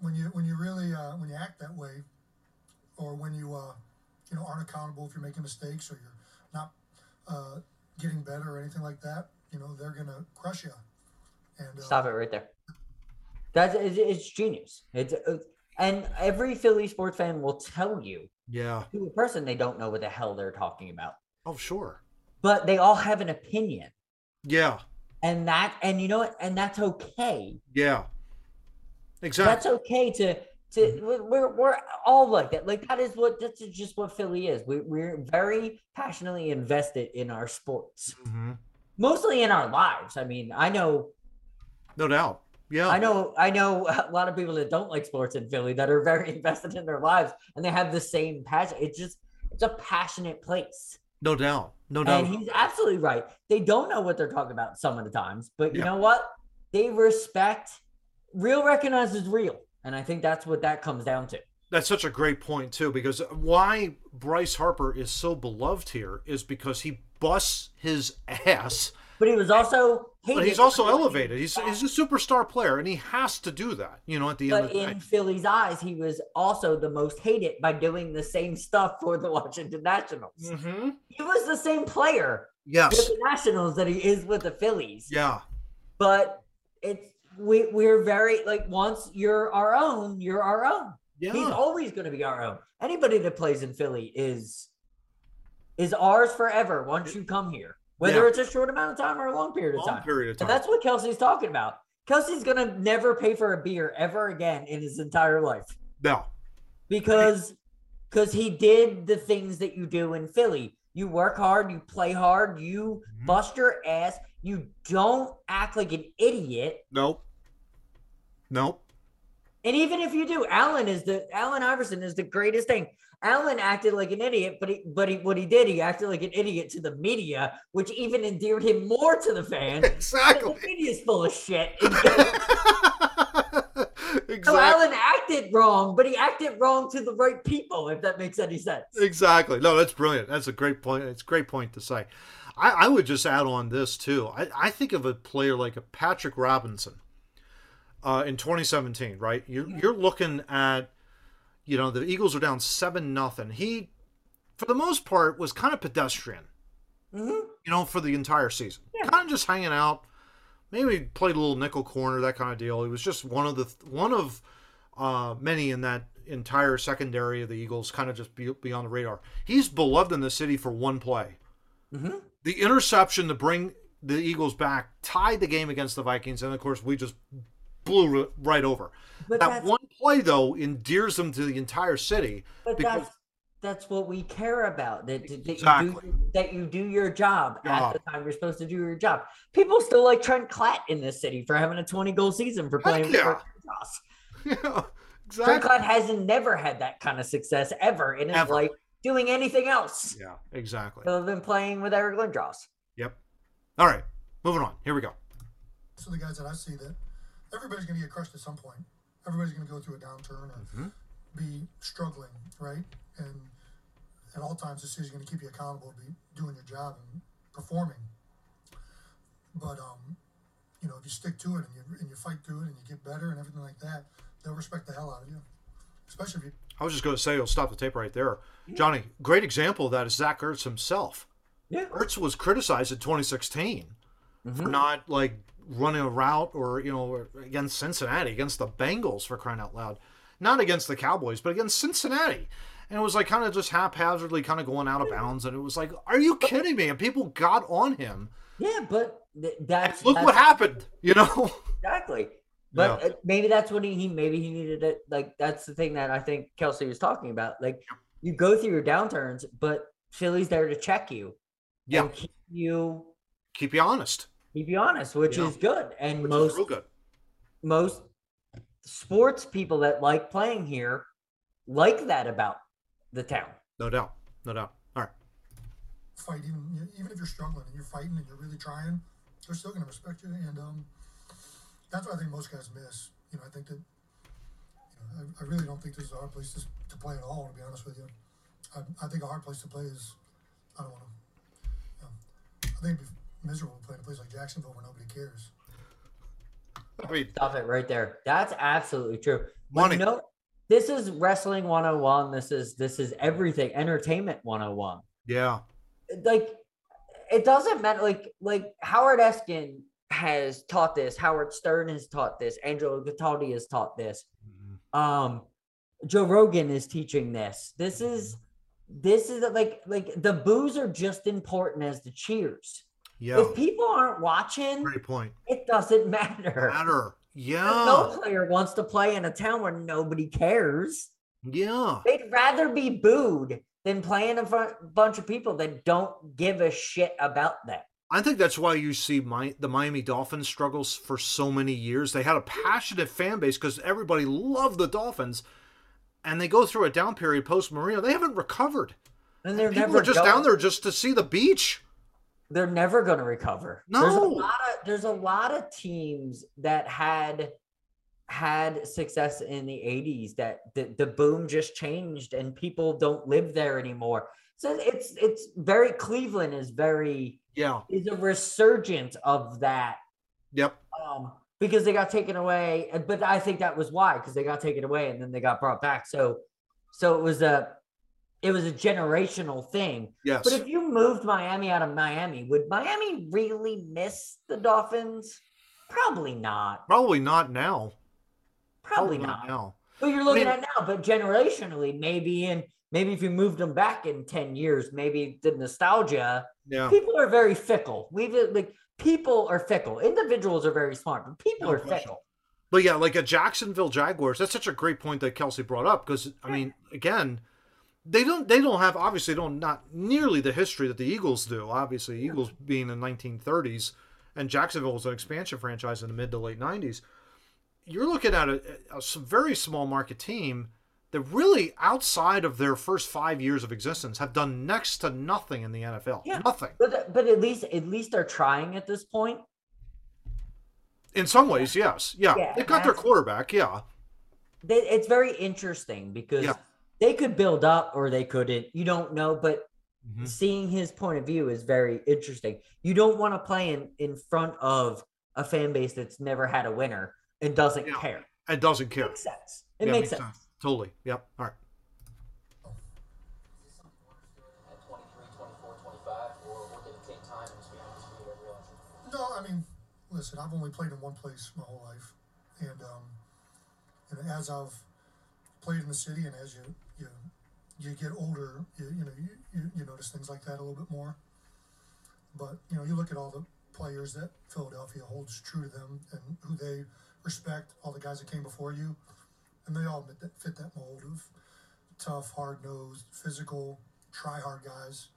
when you when you really uh, when you act that way, or when you uh, you know aren't accountable if you're making mistakes or you're not uh, getting better or anything like that. You know they're gonna crush you. And uh, Stop it right there. That's it's, it's genius. It's uh, and every Philly sports fan will tell you Yeah. to a person they don't know what the hell they're talking about, Oh, sure. but they all have an opinion, Yeah. and that and you know what, and that's okay. Yeah. Exactly. That's okay to to we're- we're we're all like that. Like that is what that's just what Philly is. We we're very passionately invested in our sports, hmm mostly in our lives. I mean, I know No doubt. Yeah. I know I know a lot of people that don't like sports in Philly that are very invested in their lives and they have the same passion. It's just it's a passionate place. No doubt. No doubt. And he's absolutely right. They don't know what they're talking about some of the times, but you Yeah. know what? They respect real recognizes real. And I think that's what that comes down to. That's such a great point too, because why Bryce Harper is so beloved here is because he busts his ass, But he was also but hated he's also elevated. He's he's a superstar player, and he has to do that. You know, at the end of But the day. in Philly's eyes, he was also the most hated by doing the same stuff for the Washington Nationals. Mm-hmm. He was the same player with the Nationals that he is with the Phillies. Yeah. But it's we we're very like once you're our own, you're our own. Yeah. He's always going to be our own. Anybody that plays in Philly is is ours forever once you come here, whether Yeah. it's a short amount of time or a long period of Long time. period of And time. that's what Kelce's talking about. Kelce's gonna never pay for a beer ever again in his entire life No. because because he did the things that you do in Philly. You work hard, you play hard, you Mhm. bust your ass, you don't act like an idiot. Nope. Nope. And even if you do, Allen is the Allen Iverson is the greatest thing. Allen acted like an idiot, but he but he what he did, he acted like an idiot to the media, which even endeared him more to the fans. Exactly. The media's full of shit. So. Allen acted wrong, but he acted wrong to the right people, if that makes any sense. Exactly. No, that's brilliant. That's a great point. It's a great point to say. I, I would just add on this too. I, I think of a player like a Patrick Robinson uh, in 2017. Right? You're, you're looking at, you know, the Eagles are down seven nothing. He, for the most part, was kind of pedestrian. Mhm. You know, for the entire season, Yeah. kind of just hanging out. Maybe played a little nickel corner, that kind of deal. He was just one of the one of uh, many in that entire secondary of the Eagles, kind of just be, be on the radar. He's beloved in the city for one play. Mhm. The interception to bring the Eagles back tied the game against the Vikings, and of course we just blew right over. But that one play though endears them to the entire city but because that's that's what we care about. That, that, that Exactly. you do, that you do your job Yeah. at the time you're supposed to do your job. People still like Trent Klatt in this city for having a 20 goal season for playing yeah. for Ross. Yeah, Trent exactly. Klatt hasn't never had that kind of success ever in his Ever. life doing anything else Yeah, exactly. other than playing with Eric Lindros. Yep. All right, moving on. Here we go. So the guys that I see that everybody's going to get crushed at some point. Everybody's going to go through a downturn or Mm-hmm. be struggling, right? And at all times, the city's going to keep you accountable to be doing your job and performing. But um, you know, if you stick to it and you and you fight through it and you get better and everything like that, they'll respect the hell out of you. Especially if you I was just going to say, I'll stop the tape right there. Johnny, great example of that is Zach Ertz himself. Yeah. Ertz was criticized in 2016 for not like running a route or you know against Cincinnati, against the Bengals for crying out loud, not against the Cowboys, but against Cincinnati. And it was like kind of just haphazardly kind of going out of bounds, and it was like, are you kidding me? And people got on him. Yeah, but th- that's Look that's what happened, you know? exactly. But Yeah. uh, maybe that's what he, he maybe he needed it. Like that's the thing that I think Kelce was talking about. Like you go through your downturns, but Philly's there to check you. Yeah. and keep you Keep you honest. Keep you honest, which Yeah. is good. And Which most good. most sports people that like playing here like that about the town. No doubt. No doubt. All right. fight, even even if you're struggling and you're fighting and you're really trying, they're still going to respect you. And um, that's what I think most guys miss. You know, I think that you know, I, I really don't think this is a hard place to, to play at all. To be honest with you, I, I think a hard place to play is I don't want to. You I think it'd be miserable playing a place like Jacksonville where nobody cares. I mean, Stop it right there. That's absolutely true. But Money. No, this is wrestling 101. This is this is everything. Entertainment 101. yeah. like it doesn't matter like like howard eskin has taught this howard stern has taught this angelo Cataldi has taught this um joe rogan is teaching this this is this is like like the boos are just important as the cheers Yeah. if people aren't watching Great point. it doesn't matter Matter. Yeah. no player wants to play in a town where nobody cares Yeah. They'd rather be booed than play in a bunch of people that don't give a shit about them. I think that's why you see my, the Miami Dolphins struggles for so many years. They had a passionate fan base because everybody loved the Dolphins, and they go through a down period post Marino. They haven't recovered. And they're People never are just going- down there just to see the beach. They're never going to recover. There's a No. lot of there's a lot of teams that had had success in the 80s that the, the boom just changed and people don't live there anymore. So it's it's very Cleveland is very Yeah. is a resurgence of that Yep. um, because they got taken away. But I think that was why, because they got taken away and then they got brought back. So, so it was a, it was a generational thing. Yes. But if you moved Miami out of Miami, would Miami really miss the Dolphins? Probably not. Probably not now. Probably not. now. But you're looking mean- at now. But generationally, maybe in maybe if you moved them back in ten years, maybe the nostalgia. Yeah. People are very fickle. We've like people are fickle. Individuals are very smart, but people No are question. fickle. But yeah, like a Jacksonville Jaguars, that's such a great point that Kelce brought up because I mean, again, they don't they don't have obviously don't not nearly the history that the Eagles do. Obviously, Eagles being in the 1930s and Jacksonville was an expansion franchise in the mid to late 90s. You're looking at a very small market team that really outside of their first 5 years of existence have done next to nothing in the NFL. Yeah. Nothing. But but at least at least they're trying at this point. In some ways, yes. Yeah. Yeah, they got their quarterback, yeah. They, it's very interesting because Yeah. They could build up or they couldn't. You don't know, but Mhm. seeing his point of view is very interesting. You don't want to play in in front of a fan base that's never had a winner and doesn't Yeah. care. It doesn't care. Makes sense. It Yeah, makes sense. Totally. Yep. All right. 23, 24, 25, or we're going time and experience for you to realize it? No, I mean, listen, I've only played in one place my whole life, and um, you know, as I've played in the city, and as you you get older, you you know, you, you, you notice things like that a little bit more. But you know, you look at all the players that Philadelphia holds true to them, and who they respect, all the guys that came before you, and they all fit that, fit that mold of tough, hard nosed, physical, try hard guys.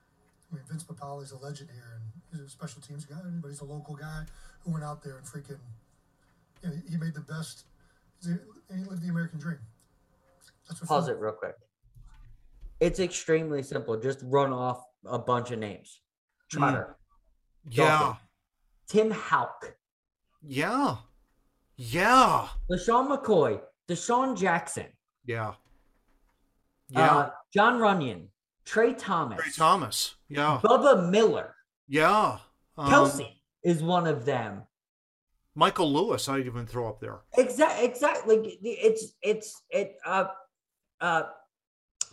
I mean, Vince Papale's a legend here, and he's a special teams guy, but he's a local guy who went out there and freaking, you know, he made the best, he he lived the American dream. That's what Pause it real quick. It's extremely simple. Just run off a bunch of names. Trotter, Yeah. Dolphin. Tim Hauck, Yeah. Yeah. LeSean McCoy, DeSean Jackson, Yeah. Yeah. uh, Jon Runyan, Tra Thomas, Tra Thomas. Yeah. Bubba Miller, Yeah. Um, Kelce is one of them. Michael Lewis, I'd even throw up there. Exactly. Exactly. It's it's it. Uh, uh,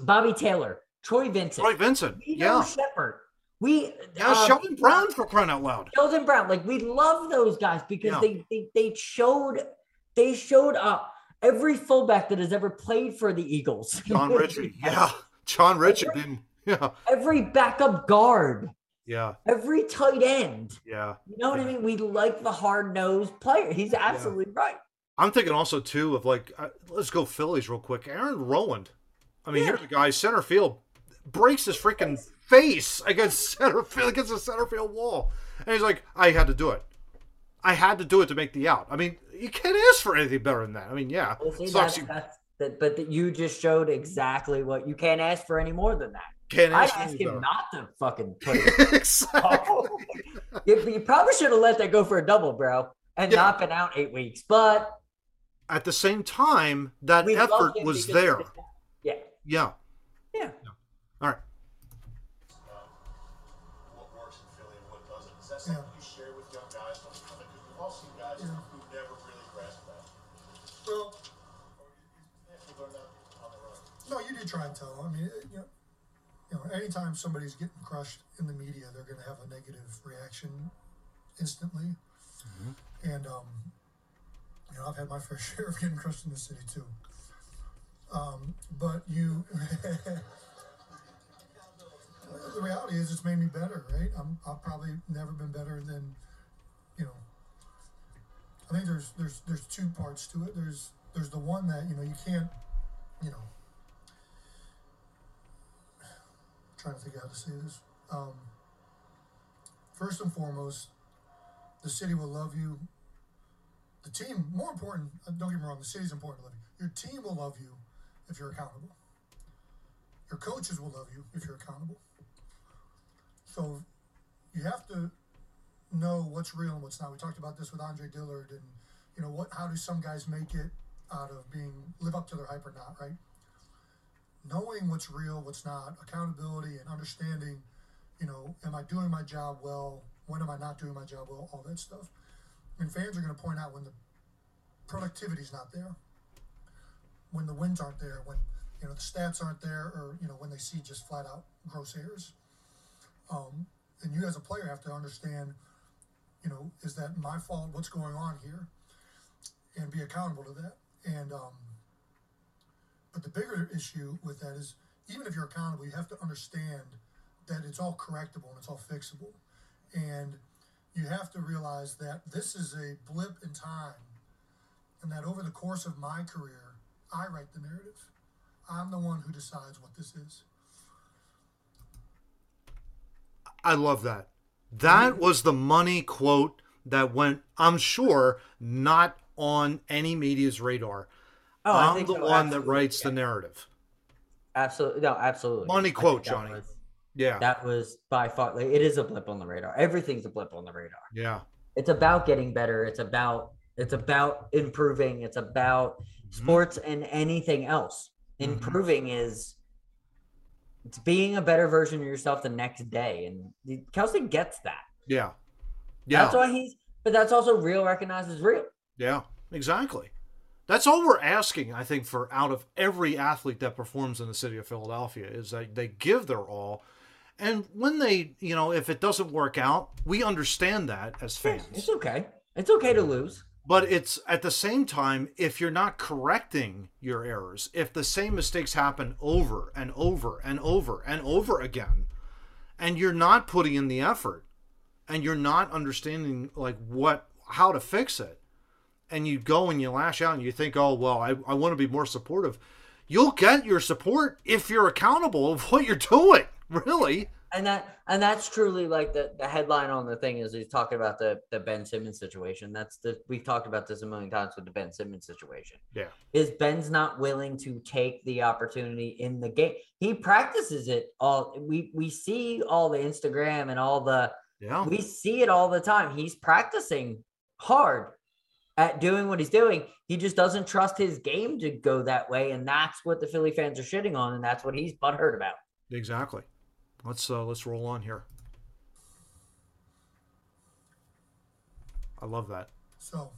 Bobby Taylor, Troy Vincent, Troy Vincent. Vito Yeah. Shepard. We Yeah. uh, Sheldon Brown for crying out loud. Sheldon Brown. Like we love those guys because Yeah. they, they they showed they showed up. Every fullback that has ever played for the Eagles. John Ritchie. Yeah. Jon Ritchie didn't. Yeah. Every backup guard. Yeah. Every tight end. Yeah. You know what I mean? We like the hard nosed player. He's absolutely right. I'm thinking also too of like uh, let's go Phillies real quick. Aaron Rowand. I mean, here's a guy center field breaks his freaking face against center field against the center field wall, and he's like, I had to do it. I had to do it to make the out. I mean, you can't ask for anything better than that. I mean, yeah, Well, see, that's, you that's, that, but that you just showed exactly what you can't ask for any more than that. can't ask, ask him better. not to fucking put it. exactly. Oh. you, you probably should have let that go for a double, bro, and Yeah. not been out eight weeks. But At the same time, that we effort was there. Did that. Yeah, Yeah. yeah. All right. what works in Philly and what doesn't. Is that Yeah. something you share with young guys when they come in? Because we've all seen guys Yeah. who never really grasp that. Well, Or you, you learn that on their own. no, you do try and tell. I mean, it- you know, you know, anytime somebody's getting crushed in the media, they're going to have a negative reaction instantly. And um, you know, I've had my fair share of getting crushed in the city too. Um, but you, the reality is, it's made me better, right? I'm, I've probably never been better than, you know. I think there's there's there's two parts to it. There's there's the one that you know you can't, you know. trying to think how to say this. Um, first and foremost, the city will love you. The team, more important, uh, don't get me wrong, the city's important to love you. Your team will love you if you're accountable. Your coaches will love you if you're accountable. So you have to know what's real and what's not. We talked about this with Andre Dillard and you know what how do some guys make it out of being live up to their hype or not, right? Knowing what's real, what's not, accountability and understanding, you know, am I doing my job well? When am I not doing my job well? All that stuff. And fans are going to point out when the productivity's not there, when the wins aren't there, when you know the stats aren't there, or you know when they see just flat out gross errors. Um, and you as a player have to understand, you know, is that my fault? What's going on here? And be accountable to that. And um, but the bigger issue with that is even if you're accountable, you have to understand that it's all correctable and it's all fixable. And you have to realize that this is a blip in time and that over the course of my career, I write the narrative. I'm the one who decides what this is. I love that. That was the money quote that went, I'm sure, not on any media's radar. Oh, I I'm think the so, one that absolutely. writes the narrative. Absolutely, no, absolutely. Money quote, Johnny. was- Yeah. that was by far. Like, it is a blip on the radar. Everything's a blip on the radar. Yeah. It's about getting better. It's about it's about improving. It's about. Mm-hmm. sports and anything else. Mm-hmm. Improving is it's being a better version of yourself the next day, and Kelce gets that. Yeah. Yeah. That's why he's. But that's also real recognizes real. Yeah, exactly. That's all we're asking, I think, for out of every athlete that performs in the city of Philadelphia is that they give their all. And when they, you know, if it doesn't work out, we understand that as fans. It's okay. It's okay to mm-hmm. lose. But it's at the same time, if you're not correcting your errors, if the same mistakes happen over and over and over and over again, and you're not putting in the effort and you're not understanding like what how to fix it, and you go and you lash out and you think, oh well, I, I want to be more supportive, you'll get your support if you're accountable of what you're doing. Really. And that and that's truly like the, the headline on the thing is he's talking about the the Ben Simmons situation. That's the we've talked about this a million times with the Ben Simmons situation. Yeah. Is Ben's not willing to take the opportunity in the game. He practices it all. We we see all the Instagram and all the Yeah. we see it all the time. He's practicing hard at doing what he's doing. He just doesn't trust his game to go that way, and that's what the Philly fans are shitting on, and that's what he's butthurt about. Exactly. Let's uh let's roll on here. I love that. So,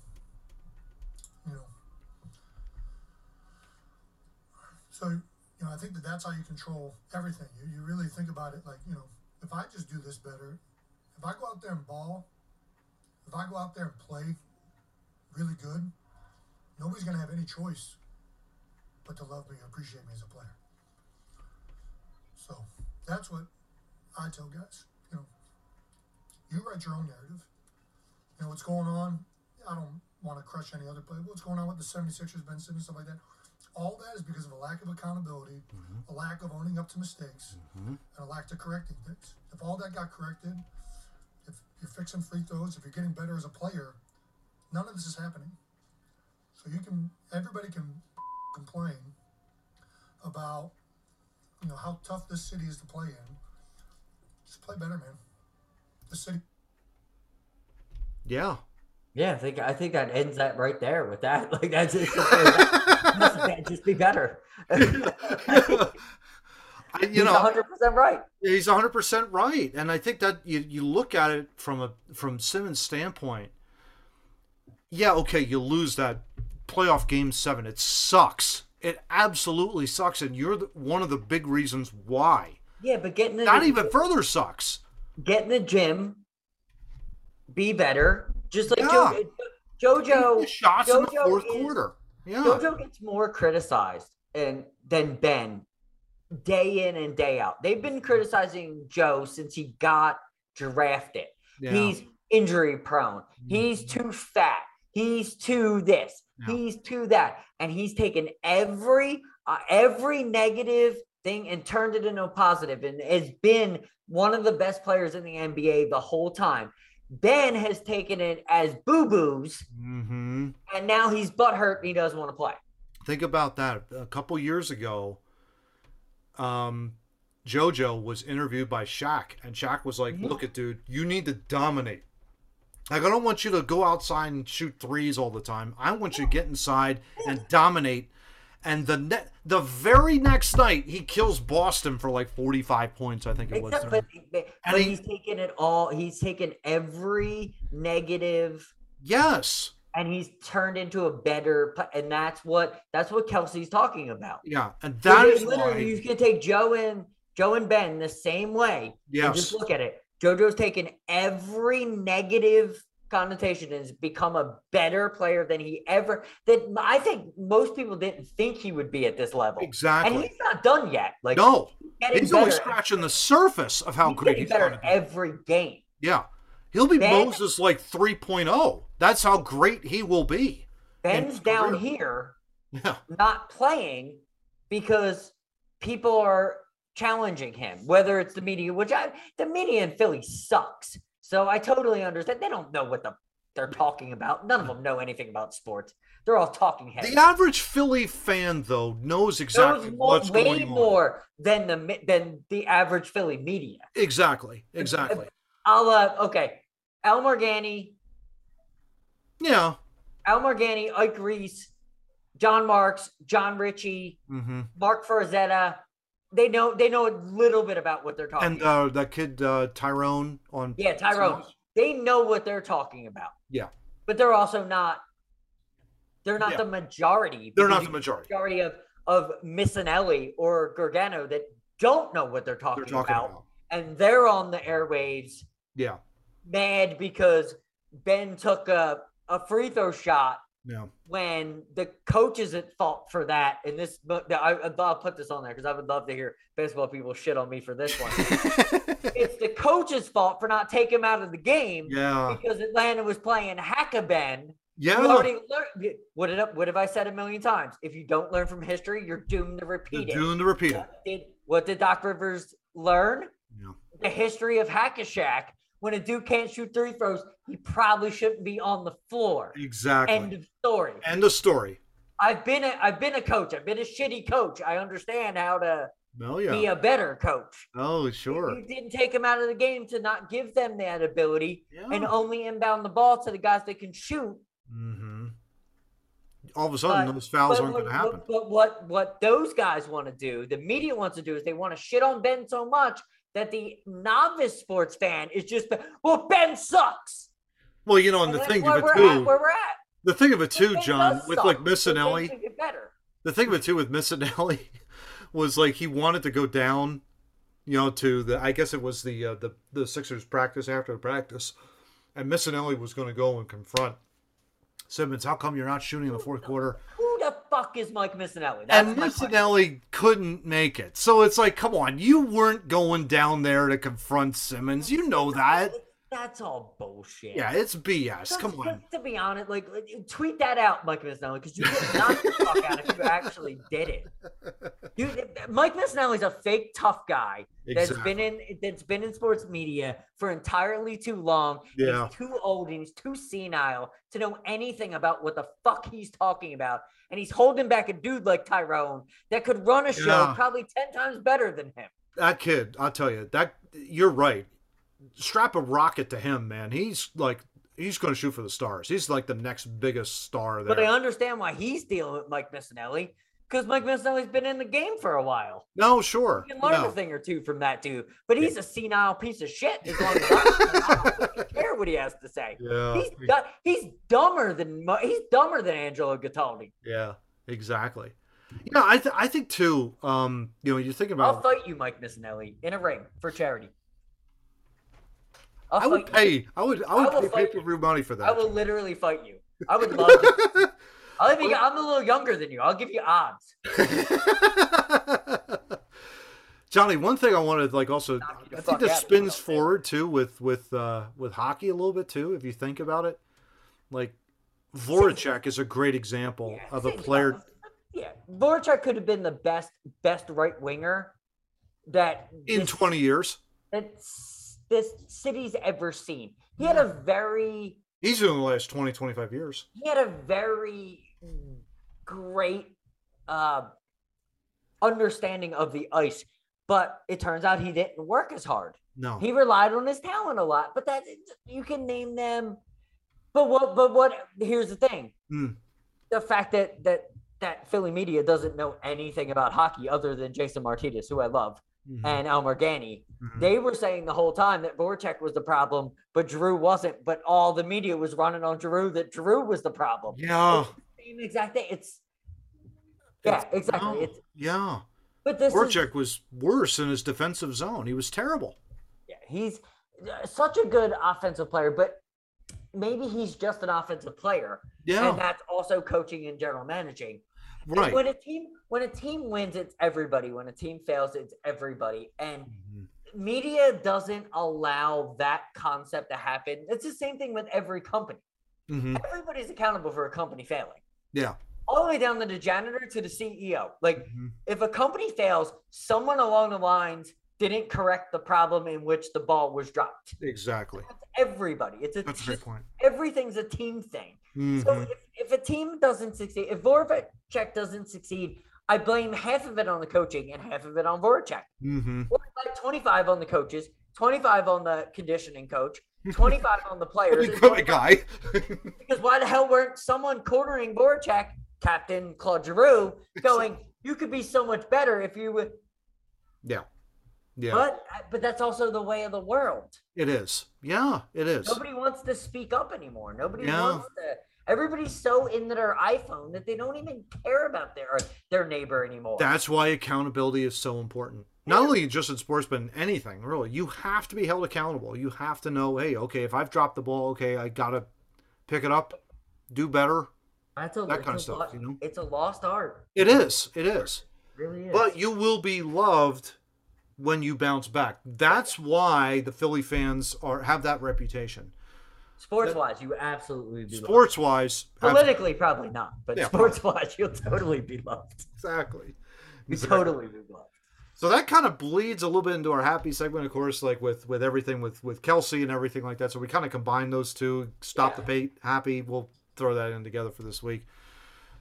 you know, so you know, I think that that's how you control everything. You, you really think about it like, you know, if I just do this better, if I go out there and ball, if I go out there and play really good, nobody's gonna have any choice but to love me and appreciate me as a player. So that's what I tell guys. You know, you write your own narrative you know what's going on. I don't want to crush any other player. What's going on with the 76ers, Ben Simmons, stuff like that. All that is because of a lack of accountability, mm-hmm. a lack of owning up to mistakes, mm-hmm. and a lack of correcting things. If all that got corrected, if you're fixing free throws, if you're getting better as a player, none of this is happening. So you can, everybody can complain about, you know, how tough this city is to play in. Just play better, man. The city Yeah. Yeah, I think I think that ends that right there with that. Like that's just, just, just be better. I, you He's know, 100 percent right. He's 100% right. And I think that you, you look at it from a from Simmons' standpoint. Yeah, okay, you lose that playoff game 7. It sucks. It absolutely sucks and you're the, one of the big reasons why. Yeah, but getting Not even further sucks. get in the gym, be better. Just like Yeah. jo- JoJo. Shots in the fourth is- quarter. Yeah. JoJo gets more criticized and than Ben day in and day out. They've been criticizing Joe since he got drafted. Yeah. Mm-hmm. He's injury prone. He's too fat. He's too this. He's to that. And he's taken every uh, every negative thing and turned it into a positive and has been one of the best players in the NBA the whole time. Ben has taken it as boo-boos Mhm. and now he's butthurt and he doesn't want to play. Think about that. A couple years ago, um, JoJo was interviewed by Shaq, and Shaq was like, "Look, at dude, you need to dominate. Like, I don't want you to go outside and shoot threes all the time. I want you to get inside and dominate." And the ne- the very next night, he kills Boston for like forty five points. I think it was. Except, but, but, And he- he's taken it all. He's taken every negative yes, and he's turned into a better. And that's what that's what Kelce's talking about. yeah, and So that they- is literally why. you can take Joe and Joe and Ben the same way. Yes. just look at it. JoJo's taken every negative connotation and has become a better player than he ever. That I think most people didn't think he would be at this level. Exactly. And he's not done yet. Like no, he's only scratching the surface of how he's great he's better going to at be. every game. Yeah. He'll be Ben- Moses like 3.0. That's how great he will be. Ben's down here Yeah. not playing because people are challenging him, whether it's the media, which I the media in Philly sucks. So I totally understand. They don't know what the they're talking about. None of them know anything about sports. They're all talking heads. The average Philly fan, though, knows exactly Knows what's way going on. more than the than the average Philly media. Exactly. Exactly. I'll uh, okay. Al Morganti, Yeah. Al Morganti, Ike Reese, John Marks, Jon Ritchie, Mm-hmm. Marc Farzetta. They know they know a little bit about what they're talking And about. uh, that kid uh, Tyrone on. Yeah, Tyrone. They know what they're talking about. Yeah. But they're also not they're not Yeah. the majority. They're not the majority. majority of of Missanelli or Gargano that don't know what they're talking, They're talking about, about. and they're on the airwaves Yeah. mad because Ben took a, a free throw shot Yeah. when the coach is at fault for that. And this, but I, I'll put this on there because I would love to hear baseball people shit on me for this one. it's the coach's fault for not taking him out of the game yeah. because Atlanta was playing Hackaben Yeah. Already learned. What did I, what have I said a million times? If you don't learn from history, you're doomed to You're repeat it. doomed to repeat it. What did what did Doc Rivers learn? Yeah. The history of Hackashack. When a dude can't shoot three throws, he probably shouldn't be on the floor. Exactly. End of story. End of story. I've been a I've been a coach. I've been a shitty coach. I understand how to Oh be a better coach. Oh sure. You didn't take them out of the game to not give them that ability and only inbound the ball to the guys that can shoot. Mm-hmm. All of a sudden, But- those fouls but aren't going to happen. But, but what what those guys want to do, the media wants to do, is they want to shit on Ben so much that the novice sports fan is just, well, Ben sucks. Well, you know, and the that's thing of we're it at too, where we're at. the thing of it too, Ben John, with suck, like Missanelli, should get better. the thing of it too with Missanelli was like he wanted to go down, you know, to the I guess it was the uh, the the Sixers practice after the practice, and Missanelli was going to go and confront Simmons. How come you're not shooting in the fourth quarter? The fuck is Mike Missanelli? That's and. Missanelli couldn't make it. So it's like, come on, you weren't going down there to confront Simmons. You know that. That's all bullshit. Yeah, it's BS. Come on. To be honest, like tweet that out, Mike Missanelli, because you get knocked the fuck out if you actually did it. Dude, Mike Missanelli's a fake tough guy that's been in that's been in sports media for entirely too long. Yeah. He's too old and he's too senile to know anything about what the fuck he's talking about. And he's holding back a dude like Tyrone that could run a show Yeah. probably 10 times better than him. That kid, I'll tell you, that you're right. Strap a rocket to him, man. He's like he's going to shoot for the stars. He's like the next biggest star there. But I understand why he's dealing with Mike Missanelli because Mike Missanelli's been in the game for a while. no, sure. You can learn Yeah. a thing or two from that dude, but he's a senile piece of shit. As long as I don't care what he has to say. Yeah. He's he's dumber than he's dumber than Angelo Cataldi. Yeah, exactly. You know, I th- I think too. Um, you know, you're thinking about. I'll fight you, Mike Missanelli, in a ring for charity. I'll I would fight you. pay. I would. I I would will pay pay per view money for that. I will literally fight you. I would love to. I'll even, I'm a little younger than you. I'll give you odds. Johnny, one thing I wanted like also Knock you the I think this spins forward too with with uh with hockey a little bit too if you think about it. Like Voracek is a great example Yeah, of a player. Yeah, Voracek could have been the best best right winger that in this- 20 years. that this city's ever seen. He had a very He's in the last 20 25 years. he had a very great uh, understanding of the ice, but it turns out he didn't work as hard. No. He relied on his talent a lot, but that you can name them. But what? But what? Here's the thing: Hmm. the fact that that that Philly media doesn't know anything about hockey other than Jason Martinez, who I love, Mhm. and Al Morganti. Mhm. They were saying the whole time that Voracek was the problem, but Drew wasn't. But all the media was running on Drew that Drew was the problem. Yeah. Same exact thing. It's yeah, It's- exactly. no, It's yeah. but this is Voracek was worse in his defensive zone. He was terrible. Yeah, he's uh, such a good offensive player, but maybe he's just an offensive player, Yeah. and that's also coaching and general managing. And right. When a team when a team wins, it's everybody. When a team fails, it's everybody. And Mhm. media doesn't allow that concept to happen. It's the same thing with every company. Mhm. Everybody's accountable for a company failing. Yeah. All the way down to the janitor to the CEO. Like Mhm. if a company fails, someone along the lines didn't correct the problem in which the ball was dropped. Exactly. That's everybody. It's a That's a great point. everything's a team thing. So Mhm. if, if a team doesn't succeed, if Voracek doesn't succeed, I blame half of it on the coaching and half of it on Voracek. Mhm. Or like 25 on the coaches, 25 on the conditioning coach, 25 on the players. 25 guy. Because why the hell weren't someone cornering Voracek, Captain Claude Giroux, going, you could be so much better if you would. yeah. Yeah. But but that's also the way of the world. It is. Yeah, it is. Nobody wants to speak up anymore. Nobody Yeah. wants to. Everybody's so into their iPhone that they don't even care about their their neighbor anymore. That's why accountability is so important. Not only just in sports, but in anything, really. You have to be held accountable. You have to know, hey, okay, if I've dropped the ball, okay, I got to pick it up, do better. That's a, that kind of stuff, lo- you know? It's a lost art. It is. It is. It really is. But you will be loved when you bounce back. That's why the Philly fans are have that reputation. Sports wise, you absolutely be Sports wise. Politically, probably not, but Yeah, sports wise, you'll totally be loved. exactly. You Exactly. totally be loved. So that kind of bleeds a little bit into our happy segment, of course, like with with everything with with Kelce and everything like that. So we kind of combine those two. Stop the bait, happy. We'll throw that in together for this week.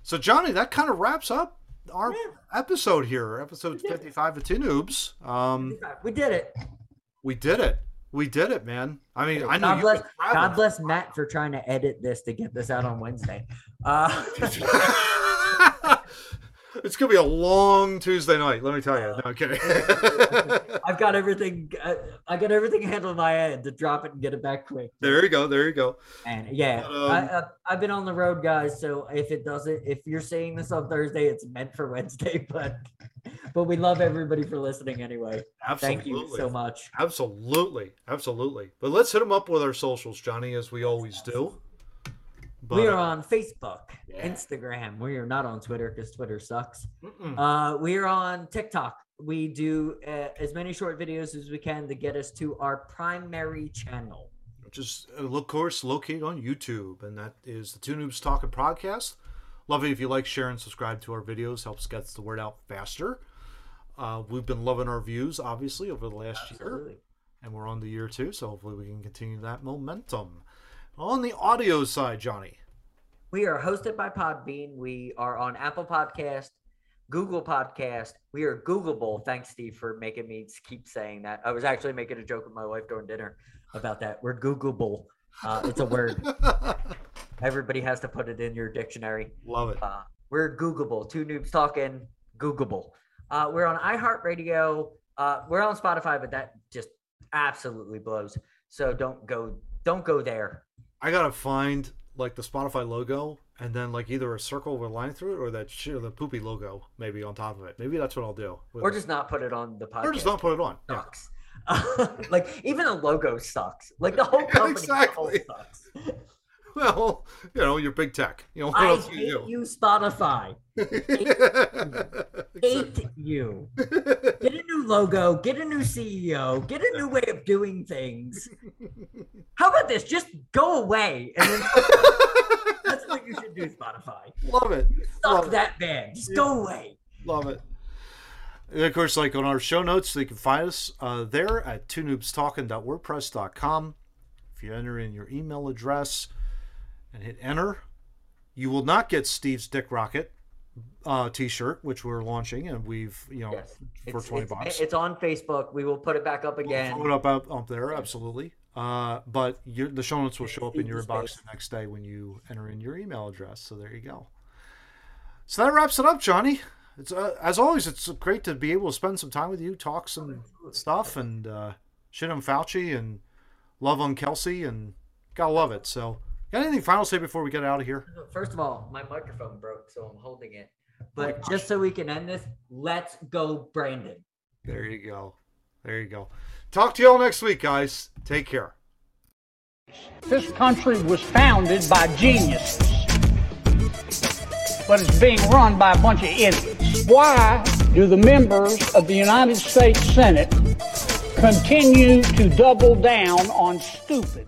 So Johnny, that kind of wraps up our episode here, episode fifty five of Two Noobs. Um, We did it. we did it. We did it, man. I mean, I know bless. God bless Matt for trying to edit this to get this out on Wednesday. Uh, it's gonna be a long Tuesday night. Let me tell you. No, kidding. I've got everything. Uh, I got everything handled on my end to drop it and get it back quick. there you go. There you go. And yeah, um, I, I, I've been on the road, guys. So if it doesn't, if you're seeing this on Thursday, it's meant for Wednesday. But but we love everybody for listening anyway. Absolutely. Thank you so much. Absolutely, absolutely. But let's hit them up with our socials, Johnny, as we always do. But, we are uh, on Facebook, Yeah. Instagram. We are not on Twitter because Twitter sucks. Uh, we are on TikTok. We do uh, as many short videos as we can to get us to our primary channel. which is uh, of course located on YouTube, and that is the Two Noobs Talking Podcast. Love it if you like, share, and subscribe to our videos. Helps get the word out faster. Uh, we've been loving our views, obviously, over the last year, and we're on the year two, so hopefully we can continue that momentum. On the audio side, Johnny, We are hosted by Podbean. We are on Apple Podcast, Google Podcast. We are Googleable. Thanks, Steve, for making me keep saying that. I was actually making a joke with my wife during dinner about that. We're Googleable. Uh, it's a word. Everybody has to put it in your dictionary. love it. Uh, we're Googleable. Two noobs talking. Googleable. Uh, we're on iHeartRadio. Uh, we're on Spotify, but that just absolutely blows. So don't go. Don't go there. I gotta find like the Spotify logo, and then like either a circle with a line through it, or that shit, or the poopy logo maybe on top of it. Maybe that's what I'll do. Or it. just not put it on the podcast. or just not put it on. Yeah. sucks. like even the logo sucks. Like the whole company as a whole Exactly. sucks. Well, you know, you're big tech. You know what I else hate you you, Spotify. do? Hate you. Get a new logo. Get a new CEO. Get a new way of doing things. How about this? Just go away, and then that's what you should do, Spotify. Love it. Suck Love it. that bad. Just go away. Love it. And of course, like on our show notes, you can find us uh, there at twonoobstalking.wordpress.com. If you enter in your email address and hit enter, you will not get Steve's Dick Rocket uh, t-shirt, which we're launching, and we've you know Yes. for It's, twenty it's, bucks. it's on Facebook. We will put it back up We'll again. throw it up, up up there, absolutely. Uh, but your, the show notes will show up in your inbox the next day when you enter in your email address. So there you go. So that wraps it up, Johnny. It's uh, as always, it's great to be able to spend some time with you, talk some stuff, and uh, shit on Fauci and love on Kelce, and gotta love it. So, got anything final to say before we get out of here? First of all, my microphone broke, so I'm holding it. Oh But just so we can end this, let's go, Brandon. There you go. There you go. Talk to you all next week, guys. Take care. This country was founded by geniuses, but it's being run by a bunch of idiots. Why do the members of the United States Senate continue to double down on stupid?